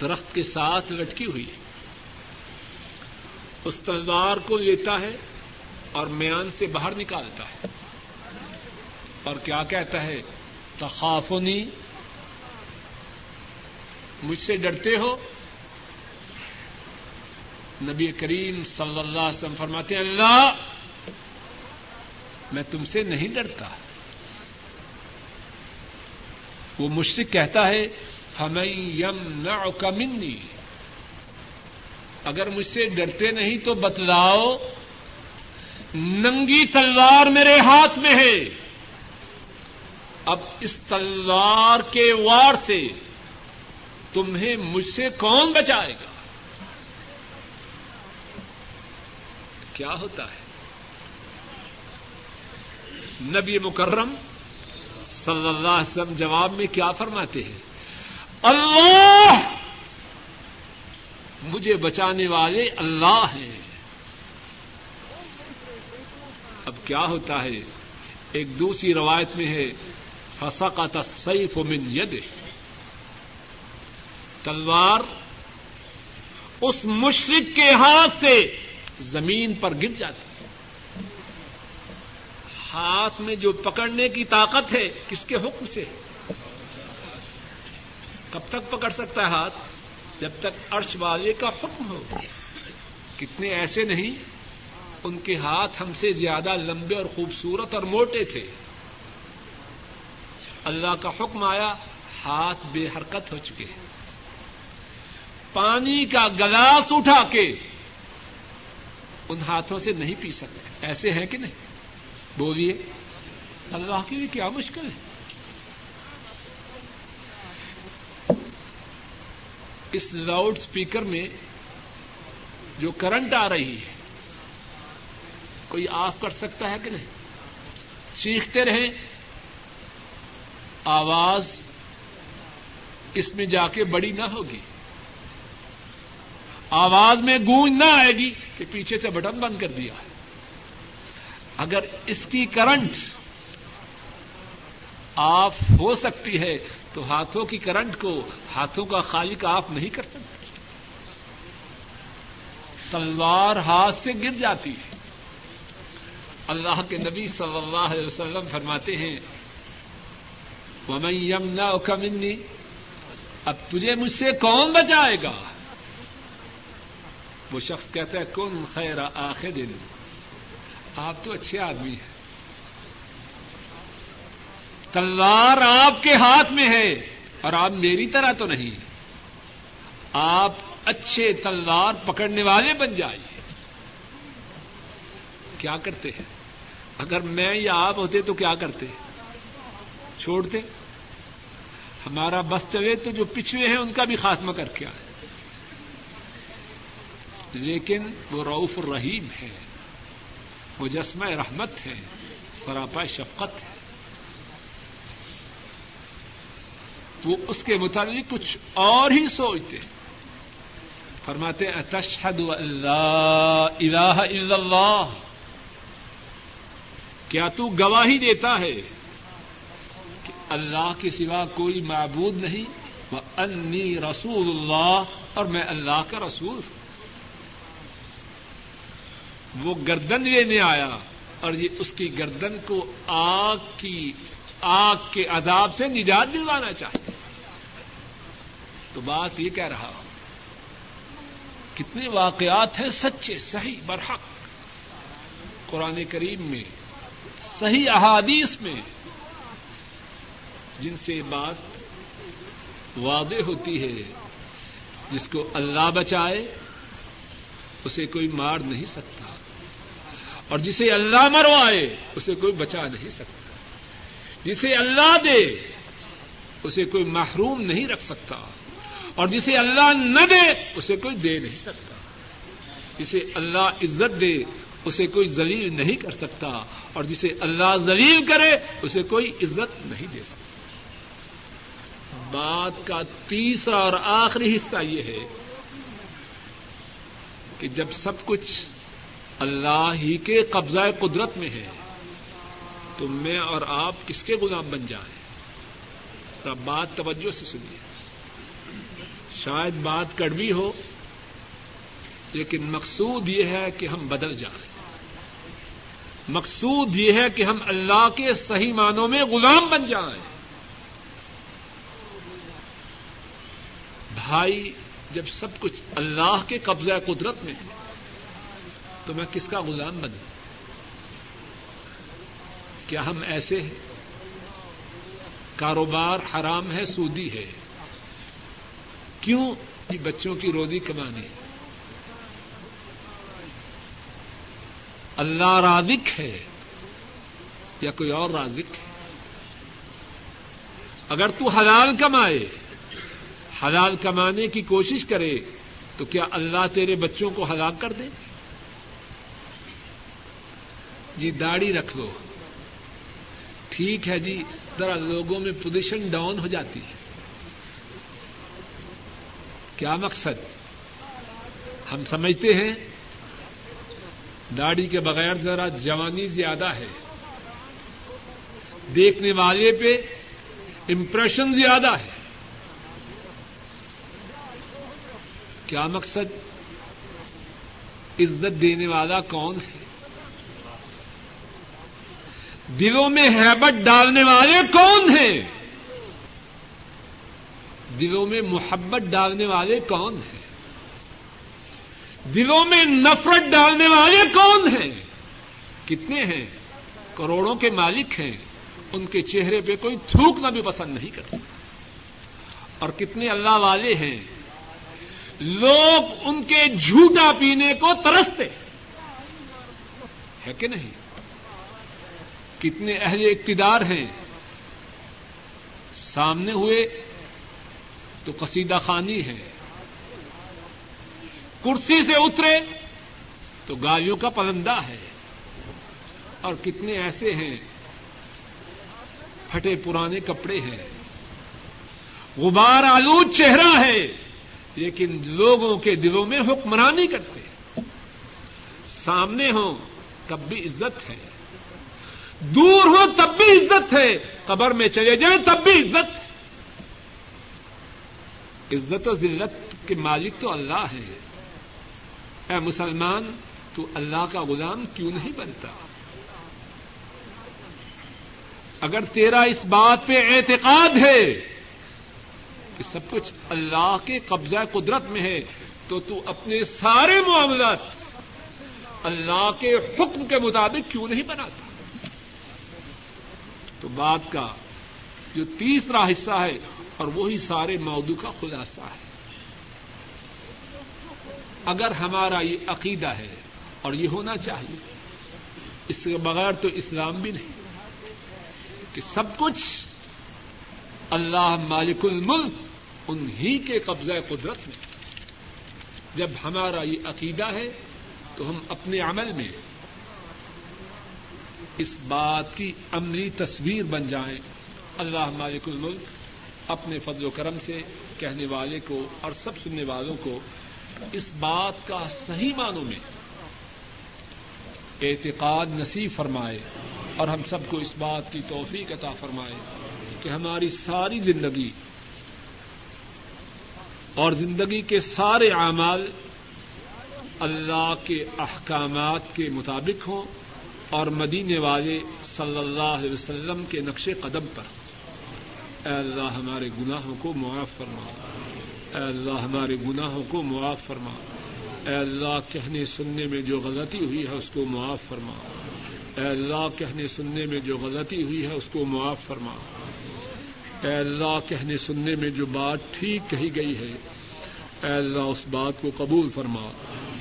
درخت کے ساتھ لٹکی ہوئی۔ اس تلوار کو لیتا ہے۔ اور میان سے باہر نکالتا ہے۔ اور کیا کہتا ہے؟ تخافنی مجھ سے ڈرتے ہو؟ نبی کریم صلی اللہ علیہ وسلم فرماتے ہیں، اللہ، میں تم سے نہیں ڈرتا۔ وہ مشرق کہتا ہے ہمیں یم نہ منی اگر مجھ سے ڈرتے نہیں تو بتلاؤ ننگی تلوار میرے ہاتھ میں ہے۔ اب اس تلوار کے وار سے تمہیں مجھ سے کون بچائے گا؟ کیا ہوتا ہے؟ نبی مکرم صلی اللہ علیہ وسلم جواب میں کیا فرماتے ہیں؟ اللہ مجھے بچانے والے اللہ ہیں اب کیا ہوتا ہے؟ ایک دوسری روایت میں ہے فسا کا تصیف من ید تلوار اس مشرق کے ہاتھ سے زمین پر گر جاتی ہاتھ میں جو پکڑنے کی طاقت ہے، کس کے حکم سے؟ کب تک پکڑ سکتا ہے ہاتھ؟ جب تک عرش والے کا حکم ہو۔ کتنے ایسے نہیں ان کے ہاتھ ہم سے زیادہ لمبے اور خوبصورت اور موٹے تھے۔ اللہ کا حکم آیا، ہاتھ بے حرکت ہو چکے۔ ہیں پانی کا گلاس اٹھا کے ان ہاتھوں سے نہیں پی سکتے۔ ایسے ہیں کہ نہیں؟ بولیے، اللہ کے لیے کیا مشکل ہے؟ اس لاؤڈ اسپیکر میں جو کرنٹ آ رہی ہے کوئی آف کر سکتا ہے کہ نہیں؟ چیختے رہیں۔ آواز اس میں جا کے بڑی نہ ہوگی۔ آواز میں گونج نہ آئے گی کہ پیچھے سے بٹن بند کر دیا ہے۔ اگر اس کی کرنٹ آف ہو سکتی ہے تو ہاتھوں کی کرنٹ کو ہاتھوں کا خالق آف نہیں کر سکتا تلوار ہاتھ سے گر جاتی ہے۔ اللہ کے نبی صلی اللہ علیہ وسلم فرماتے ہیں، ومن يمنعك مني، اب تجھے مجھ سے کون بچائے گا؟ وہ شخص کہتا ہے کون خیر آخر دن آپ تو اچھے آدمی ہیں۔ تلوار آپ کے ہاتھ میں ہے اور آپ میری طرح تو نہیں۔ آپ اچھے تلوار پکڑنے والے بن جائیے۔ کیا کرتے ہیں؟ اگر میں یا آپ ہوتے تو کیا کرتے؟ چھوڑتے؟ ہمارا بس چلے تو جو پچھلے ہیں ان کا بھی خاتمہ کر کے آئے۔ لیکن وہ روف الرحیم ہے مجسمہ رحمت ہے سراپا شفقت ہے وہ اس کے متعلق کچھ اور ہی سوچتے۔ فرماتے اتشہد اللہ الہ الا اللہ۔ کیا تو گواہی دیتا ہے کہ اللہ کے سوا کوئی معبود نہیں؟ وہ انی رسول اللہ، اور میں اللہ کا رسول ہوں۔ وہ گردن لینے آیا، اور یہ اس کی گردن کو آگ کی، آگ کے عذاب سے نجات دلوانا چاہتے تو بات یہ کہہ رہا ہوں، کتنے واقعات ہیں سچے، صحیح، برحق۔ قرآن کریم میں صحیح احادیث میں جن سے بات واضح ہوتی ہے، جس کو اللہ بچائے، اسے کوئی مار نہیں سکتا۔ اور جسے اللہ مروائے اسے کوئی بچا نہیں سکتا۔ جسے اللہ دے، اسے کوئی محروم نہیں رکھ سکتا۔ اور جسے اللہ نہ دے، اسے کوئی دے نہیں سکتا۔ جسے اللہ عزت دے اسے کوئی ذلیل نہیں کر سکتا اور جسے اللہ ذلیل کرے اسے کوئی عزت نہیں دے سکتا۔ بات کا تیسرا اور آخری حصہ یہ ہے کہ جب سب کچھ اللہ ہی کے قبضہ قدرت میں ہے، تو میں اور آپ کس کے غلام بن جائیں؟ بات توجہ سے سنیے۔ شاید بات کڑوی ہو، لیکن مقصود یہ ہے کہ ہم بدل جائیں۔ مقصود یہ ہے کہ ہم اللہ کے صحیح معنوں میں غلام بن جائیں۔ بھائی، جب سب کچھ اللہ کے قبضہ قدرت میں ہے، تو میں کس کا غلام بنوں؟ کیا ہم ایسے ہیں؟ کاروبار حرام ہے، سودی ہے۔ کیوں یہ بچوں کی روزی کمانی ہے اللہ رازق ہے یا کوئی اور رازق ہے؟ اگر تو حلال کمائے، حلال کمانے کی کوشش کرے، تو کیا اللہ تیرے بچوں کو ہلاک کر دے؟ جی داڑھی رکھ لو۔ ٹھیک ہے جی ذرا لوگوں میں پوزیشن ڈاؤن ہو جاتی ہے۔ کیا مقصد؟ ہم سمجھتے ہیں داڑھی کے بغیر ذرا جوانی زیادہ ہے۔ دیکھنے والے پہ امپریشن زیادہ ہے۔ کیا مقصد؟ عزت دینے والا کون ہے؟ دلوں میں ہیبت ڈالنے والے کون ہیں؟ دلوں میں محبت ڈالنے والے کون ہیں؟ دلوں میں نفرت ڈالنے والے کون ہیں؟ کتنے ہیں؟ کروڑوں کے مالک ہیں۔ ان کے چہرے پہ کوئی تھوکنا بھی پسند نہیں کرتا۔ اور کتنے اللہ والے ہیں؟ لوگ ان کے جھوٹا پینے کو ترستے۔ ہے کہ نہیں؟ کتنے اہل اقتدار ہیں؟ سامنے ہوئے تو قصیدہ خانی ہے کرسی سے اترے تو گالیوں کا پلندہ ہے۔ اور کتنے ایسے ہیں۔ پھٹے پرانے کپڑے ہیں۔ غبار آلود چہرہ ہے، لیکن لوگوں کے دلوں میں حکمرانی کرتے سامنے ہوں تب بھی عزت ہے۔ دور ہو تب بھی عزت ہے۔ قبر میں چلے جائیں تب بھی عزت ہے۔ عزت و ذلت کے مالک تو اللہ ہے۔ اے مسلمان، تو اللہ کا غلام کیوں نہیں بنتا؟ اگر تیرا اس بات پہ اعتقاد ہے کہ سب کچھ اللہ کے قبضہ قدرت میں ہے، تو تو اپنے سارے معاملات اللہ کے حکم کے مطابق کیوں نہیں بناتا؟ تو بات کا جو تیسرا حصہ ہے، اور وہی سارے موضوع کا خلاصہ ہے۔ اگر ہمارا یہ عقیدہ ہے اور یہ ہونا چاہیے، اس کے بغیر تو اسلام بھی نہیں۔ کہ سب کچھ اللہ مالک الملک انہی کے قبضہ قدرت میں۔ جب ہمارا یہ عقیدہ ہے تو ہم اپنے عمل میں اس بات کی عملی تصویر بن جائیں۔ اللہ مالک الملک اپنے فضل و کرم سے کہنے والے کو اور سب سننے والوں کو اس بات کا صحیح معنوں میں اعتقاد نصیب فرمائے اور ہم سب کو اس بات کی توفیق عطا فرمائے کہ ہماری ساری زندگی اور زندگی کے سارے اعمال اللہ کے احکامات کے مطابق ہوں اور مدینے والے صلی اللہ علیہ وسلم کے نقش قدم پر۔ اے اللہ ہمارے گناہوں کو معاف فرما۔ اے اللہ ہمارے گناہوں کو معاف فرما۔ اے اللہ کہنے سننے میں جو غلطی ہوئی ہے اس کو معاف فرما۔ اے اللہ کہنے سننے میں جو غلطی ہوئی ہے اس کو معاف فرما۔ اے اللہ کہنے سننے میں جو بات ٹھیک کہی گئی ہے، اے اللہ اس بات کو قبول فرما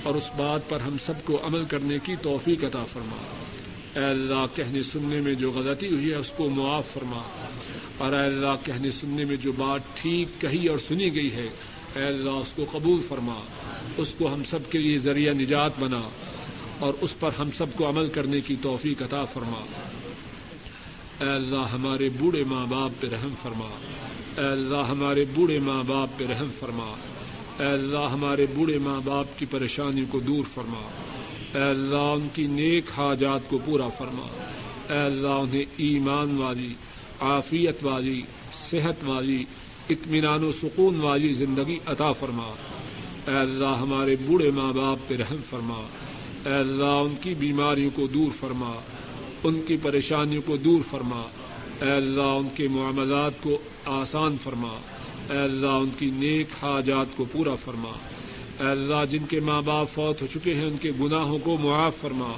اور اس بات پر ہم سب کو عمل کرنے کی توفیق عطا فرما۔ اے اللہ کہنے سننے میں جو غلطی ہوئی ہے اس کو معاف فرما۔ اور اے اللہ کہنے سننے میں جو بات ٹھیک کہی اور سنی گئی ہے، اے اللہ اس کو قبول فرما، اس کو ہم سب کے لیے ذریعہ نجات بنا اور اس پر ہم سب کو عمل کرنے کی توفیق عطا فرما۔ اے اللہ ہمارے بوڑھے ماں باپ پہ رحم فرما۔ اے اللہ ہمارے بوڑھے ماں باپ پہ رحم فرما۔ اے اللہ ہمارے بوڑھے ماں باپ کی پریشانی کو دور فرما۔ اے اللہ ان کی نیک حاجات کو پورا فرما۔ اے اللہ انہیں ایمان والی عافیت والی، صحت والی، اطمینان و سکون والی زندگی عطا فرما۔ اے اللہ ہمارے بوڑھے ماں باپ پہ رحم فرما۔ اے اللہ ان کی بیماریوں کو دور فرما۔ ان کی پریشانیوں کو دور فرما۔ اے اللہ ان کے معاملات کو آسان فرما۔ اے اللہ ان کی نیک حاجات کو پورا فرما۔ اے اللہ جن کے ماں باپ فوت ہو چکے ہیں، ان کے گناہوں کو معاف فرما۔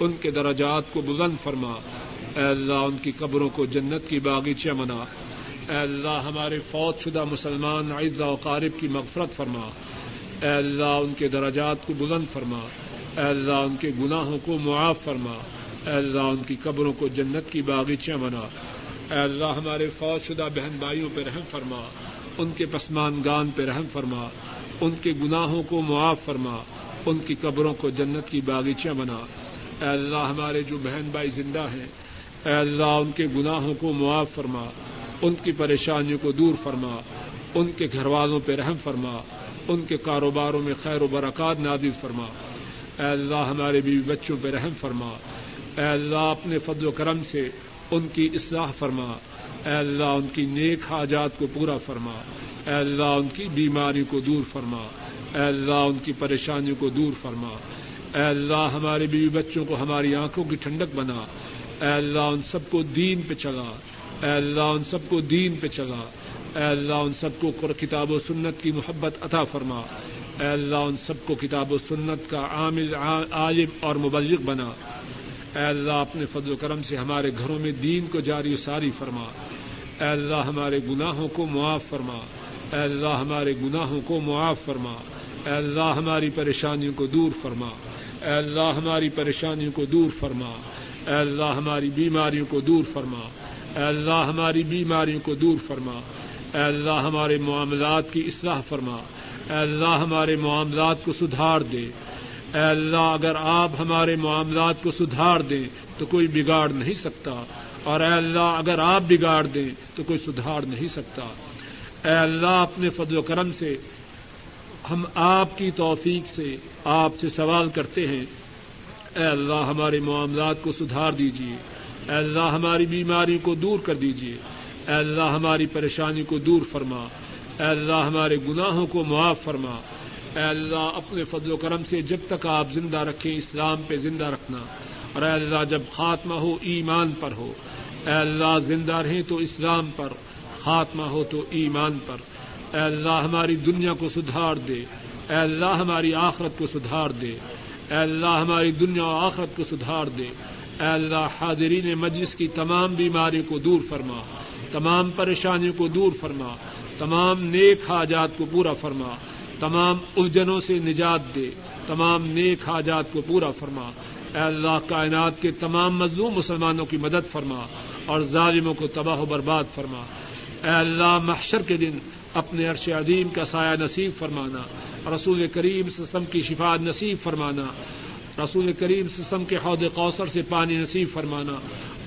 ان کے درجات کو بلند فرما۔ اے اللہ، ان کی قبروں کو جنت کی باغیچہ منا۔ اے اللہ، ہمارے فوت شدہ مسلمان عزا و قارب کی مغفرت فرما۔ اے اللہ، ان کے درجات کو بلند فرما۔ اے اللہ، ان کے گناہوں کو معاف فرما۔ اے اللہ، ان کی قبروں کو جنت کی باغیچہ منا۔ اے اللہ، ہمارے فوج شدہ بہن بھائیوں پہ رحم فرما۔ ان کے پسمان گان پہ رحم فرما۔ ان کے گناہوں کو معاف فرما۔ ان کی قبروں کو جنت کی باغیچہ بنا اے اللہ، ہمارے جو بہن بھائی زندہ ہیں اے اللہ ان کے گناہوں کو معاف فرما، ان کی پریشانیوں کو دور فرما، ان کے گھر والوں پہ رحم فرما، ان کے کاروباروں میں خیر و برکات نادر فرما۔ اے اللہ ہمارے بیوی بچوں پہ رحم فرما۔ اے اللہ اپنے فضل و کرم سے ان کی اصلاح فرما۔ اے اللہ ان کی نیک حاجات کو پورا فرما۔ اے اللہ ان کی بیماری کو دور فرما۔ اے اللہ ان کی پریشانیوں کو دور فرما۔ اے اللہ ہمارے بیوی بچوں کو ہماری آنکھوں کی ٹھنڈک بنا۔ اے اللہ ان سب کو دین پہ چلا۔ اے اللہ ان سب کو دین پہ چلا۔ اے اللہ ان سب کو کتاب و سنت کی محبت عطا فرما۔ اے اللہ ان سب کو کتاب و سنت کا عامل عالم اور مبلغ بنا۔ اے اللہ اپنے فضل و کرم سے ہمارے گھروں میں دین کو جاری و ساری فرما۔ اے اللہ ہمارے گناہوں کو معاف فرما۔ اے اللہ ہمارے گناہوں کو معاف فرما۔ اے اللہ ہماری پریشانیوں کو دور فرما۔ اے اللہ ہماری پریشانیوں کو دور فرما۔ اے اللہ ہماری بیماریوں کو دور فرما۔ اے اللہ ہماری بیماریوں کو دور فرما۔ اے اللہ ہمارے معاملات کی اصلاح فرما۔ اے اللہ ہمارے معاملات کو سدھار دے۔ اے اللہ اگر آپ ہمارے معاملات کو سدھار دیں تو کوئی بگاڑ نہیں سکتا۔ اور اے اللہ اگر آپ بگاڑ دیں تو کوئی سدھار نہیں سکتا۔ اے اللہ اپنے فضل و کرم سے ہم آپ کی توفیق سے آپ سے سوال کرتے ہیں۔ اے اللہ ہمارے معاملات کو سدھار دیجیے۔ اے اللہ ہماری بیماری کو دور کر دیجیے۔ اے اللہ ہماری پریشانی کو دور فرما۔ اے اللہ ہمارے گناہوں کو معاف فرما۔ اے اللہ اپنے فضل و کرم سے جب تک آپ زندہ رکھیں، اسلام پہ زندہ رکھنا۔ اور اے اللہ جب خاتمہ ہو، ایمان پر ہو۔ اے اللہ زندہ رہیں تو اسلام پر، خاتمہ ہو تو ایمان پر۔ اے اللہ ہماری دنیا کو سدھار دے۔ اے اللہ ہماری آخرت کو سدھار دے۔ اے اللہ ہماری دنیا و آخرت کو سدھار دے۔ اے اللہ حاضرین مجلس کی تمام بیماریوں کو دور فرما۔ تمام پریشانیوں کو دور فرما۔ تمام نیک حاجات کو پورا فرما۔ تمام الجھنوں سے نجات دے۔ تمام نیک حاجات کو پورا فرما۔ اے اللہ کائنات کے تمام مظلوم مسلمانوں کی مدد فرما اور ظالموں کو تباہ و برباد فرما۔ اے اللہ محشر کے دن اپنے عرش عظیم کا سایہ نصیب فرمانا۔ رسول کریم سسم کی شفاعت نصیب فرمانا، رسول کریم سسم کے حوض کوثر سے پانی نصیب فرمانا،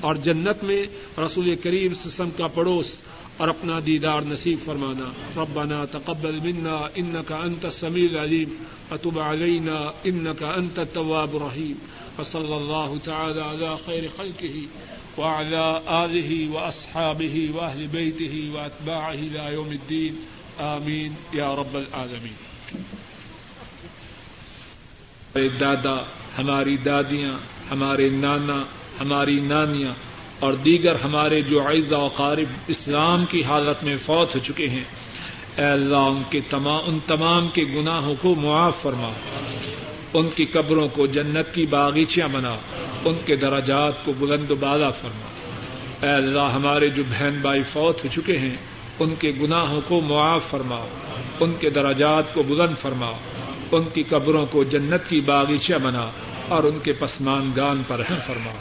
اور جنت میں رسول کریم سسم کا پڑوس اور اپنا دیدار نصیب فرمانا، ربنا تقبل منا انك انت السميع العليم وتب علينا انك انت التواب الرحيم وصلى الله تعالى على خير خلقه وعلى آله وأصحابه وأهل بيته وأتباعه إلى يوم الدين آمين يا رب العالمين ہمارے دادا، ہماری دادیاں، ہمارے نانا، ہماری نانیاں اور دیگر ہمارے جو عائدہ و قارب اسلام کی حالت میں فوت ہو چکے ہیں۔ اے اللہ، ان کے تمام، ان تمام کے گناہوں کو معاف فرما۔ ان کی قبروں کو جنت کی باغیچیاں بنا۔ ان کے دراجات کو بلند و بالا فرما۔ اے اللہ، ہمارے جو بہن بھائی فوت ہو چکے ہیں، ان کے گناہوں کو معاف فرما۔ ان کے دراجات کو بلند فرما، ان کی قبروں کو جنت کی باغیچہ بنا اور ان کے پسمان گان پر رحم فرما۔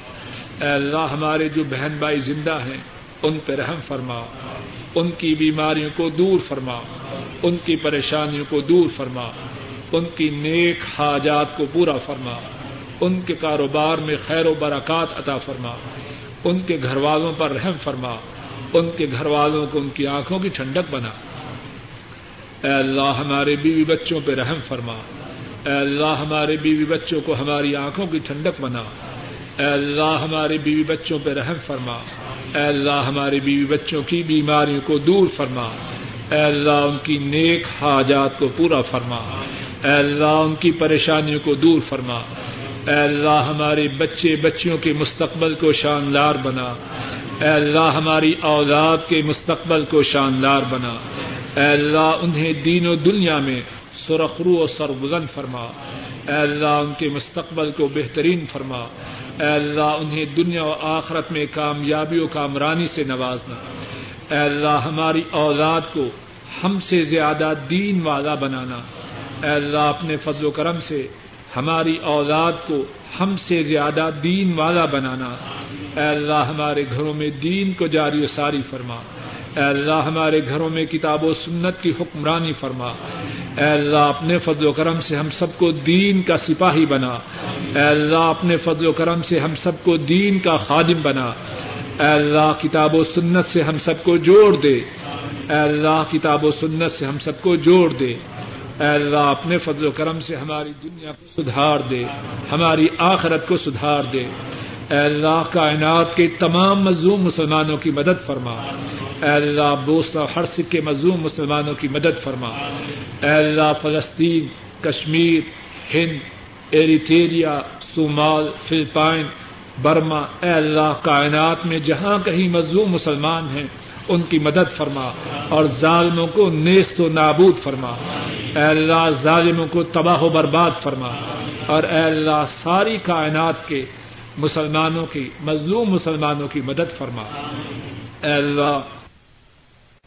اے اللہ، ہمارے جو بہن بھائی زندہ ہیں، ان پہ رحم فرما۔ ان کی بیماریوں کو دور فرما۔ ان کی پریشانیوں کو دور فرما۔ ان کی نیک حاجات کو پورا فرما۔ ان کے کاروبار میں خیر و برکات عطا فرما۔ ان کے گھر والوں پر رحم فرما۔ ان کے گھر والوں کو ان کی آنکھوں کی ٹھنڈک بنا۔ اے اللہ ہمارے بیوی بچوں پہ رحم فرما۔ اے اللہ ہمارے بیوی بچوں کو ہماری آنکھوں کی ٹھنڈک بنا اے اللہ ہمارے بیوی بچوں پہ رحم فرما۔ اے اللہ ہمارے بیوی بچوں کی بیماریوں کو دور فرما۔ اے اللہ ان کی نیک حاجات کو پورا فرما۔ اے اللہ ان کی پریشانیوں کو دور فرما۔ اے اللہ ہمارے بچے بچیوں کے مستقبل کو شاندار بنا۔ اے اللہ ہماری اولاد کے مستقبل کو شاندار بنا۔ اے اللہ، انہیں دین و دنیا میں سرخرو و سربلند فرما۔ اے اللہ، ان کے مستقبل کو بہترین فرما۔ اے اللہ، انہیں دنیا و آخرت میں کامیابی و کامرانی سے نوازنا۔ اے اللہ، ہماری اولاد کو ہم سے زیادہ دین والا بنانا۔ اے اللہ، اپنے فضل و کرم سے ہماری اولاد کو ہم سے زیادہ دین والا بنانا۔ اے اللہ، ہمارے گھروں میں دین کو جاری و ساری فرما۔ اے اللہ ہمارے گھروں میں کتاب و سنت کی حکمرانی فرما۔ اے اللہ اپنے فضل و کرم سے ہم سب کو دین کا سپاہی بنا۔ اے اللہ اپنے فضل و کرم سے ہم سب کو دین کا خادم بنا۔ اے اللہ کتاب و سنت سے ہم سب کو جوڑ دے۔ اے اللہ کتاب و سنت سے ہم سب کو جوڑ دے۔ اے اللہ اپنے فضل و کرم سے ہماری دنیا کو سدھار دے۔ ہماری آخرت کو سدھار دے۔ اے اللہ کائنات کے تمام مظلوم مسلمانوں کی مدد فرما۔ اے اللہ بوسہ ہر سکھ کے مظلوم مسلمانوں کی مدد فرما۔ اے اللہ فلسطین، کشمیر، ہند ایریتھیریا صومال، فلپائن، برما۔ اے اللہ کائنات میں جہاں کہیں مظلوم مسلمان ہیں، ان کی مدد فرما۔ اور ظالموں کو نیست و نابود فرما۔ اے اللہ ظالموں کو تباہ و برباد فرما۔ اور اے اللہ ساری کائنات کے مسلمانوں کی مظلوم مسلمانوں کی مدد فرما۔ اے اللہ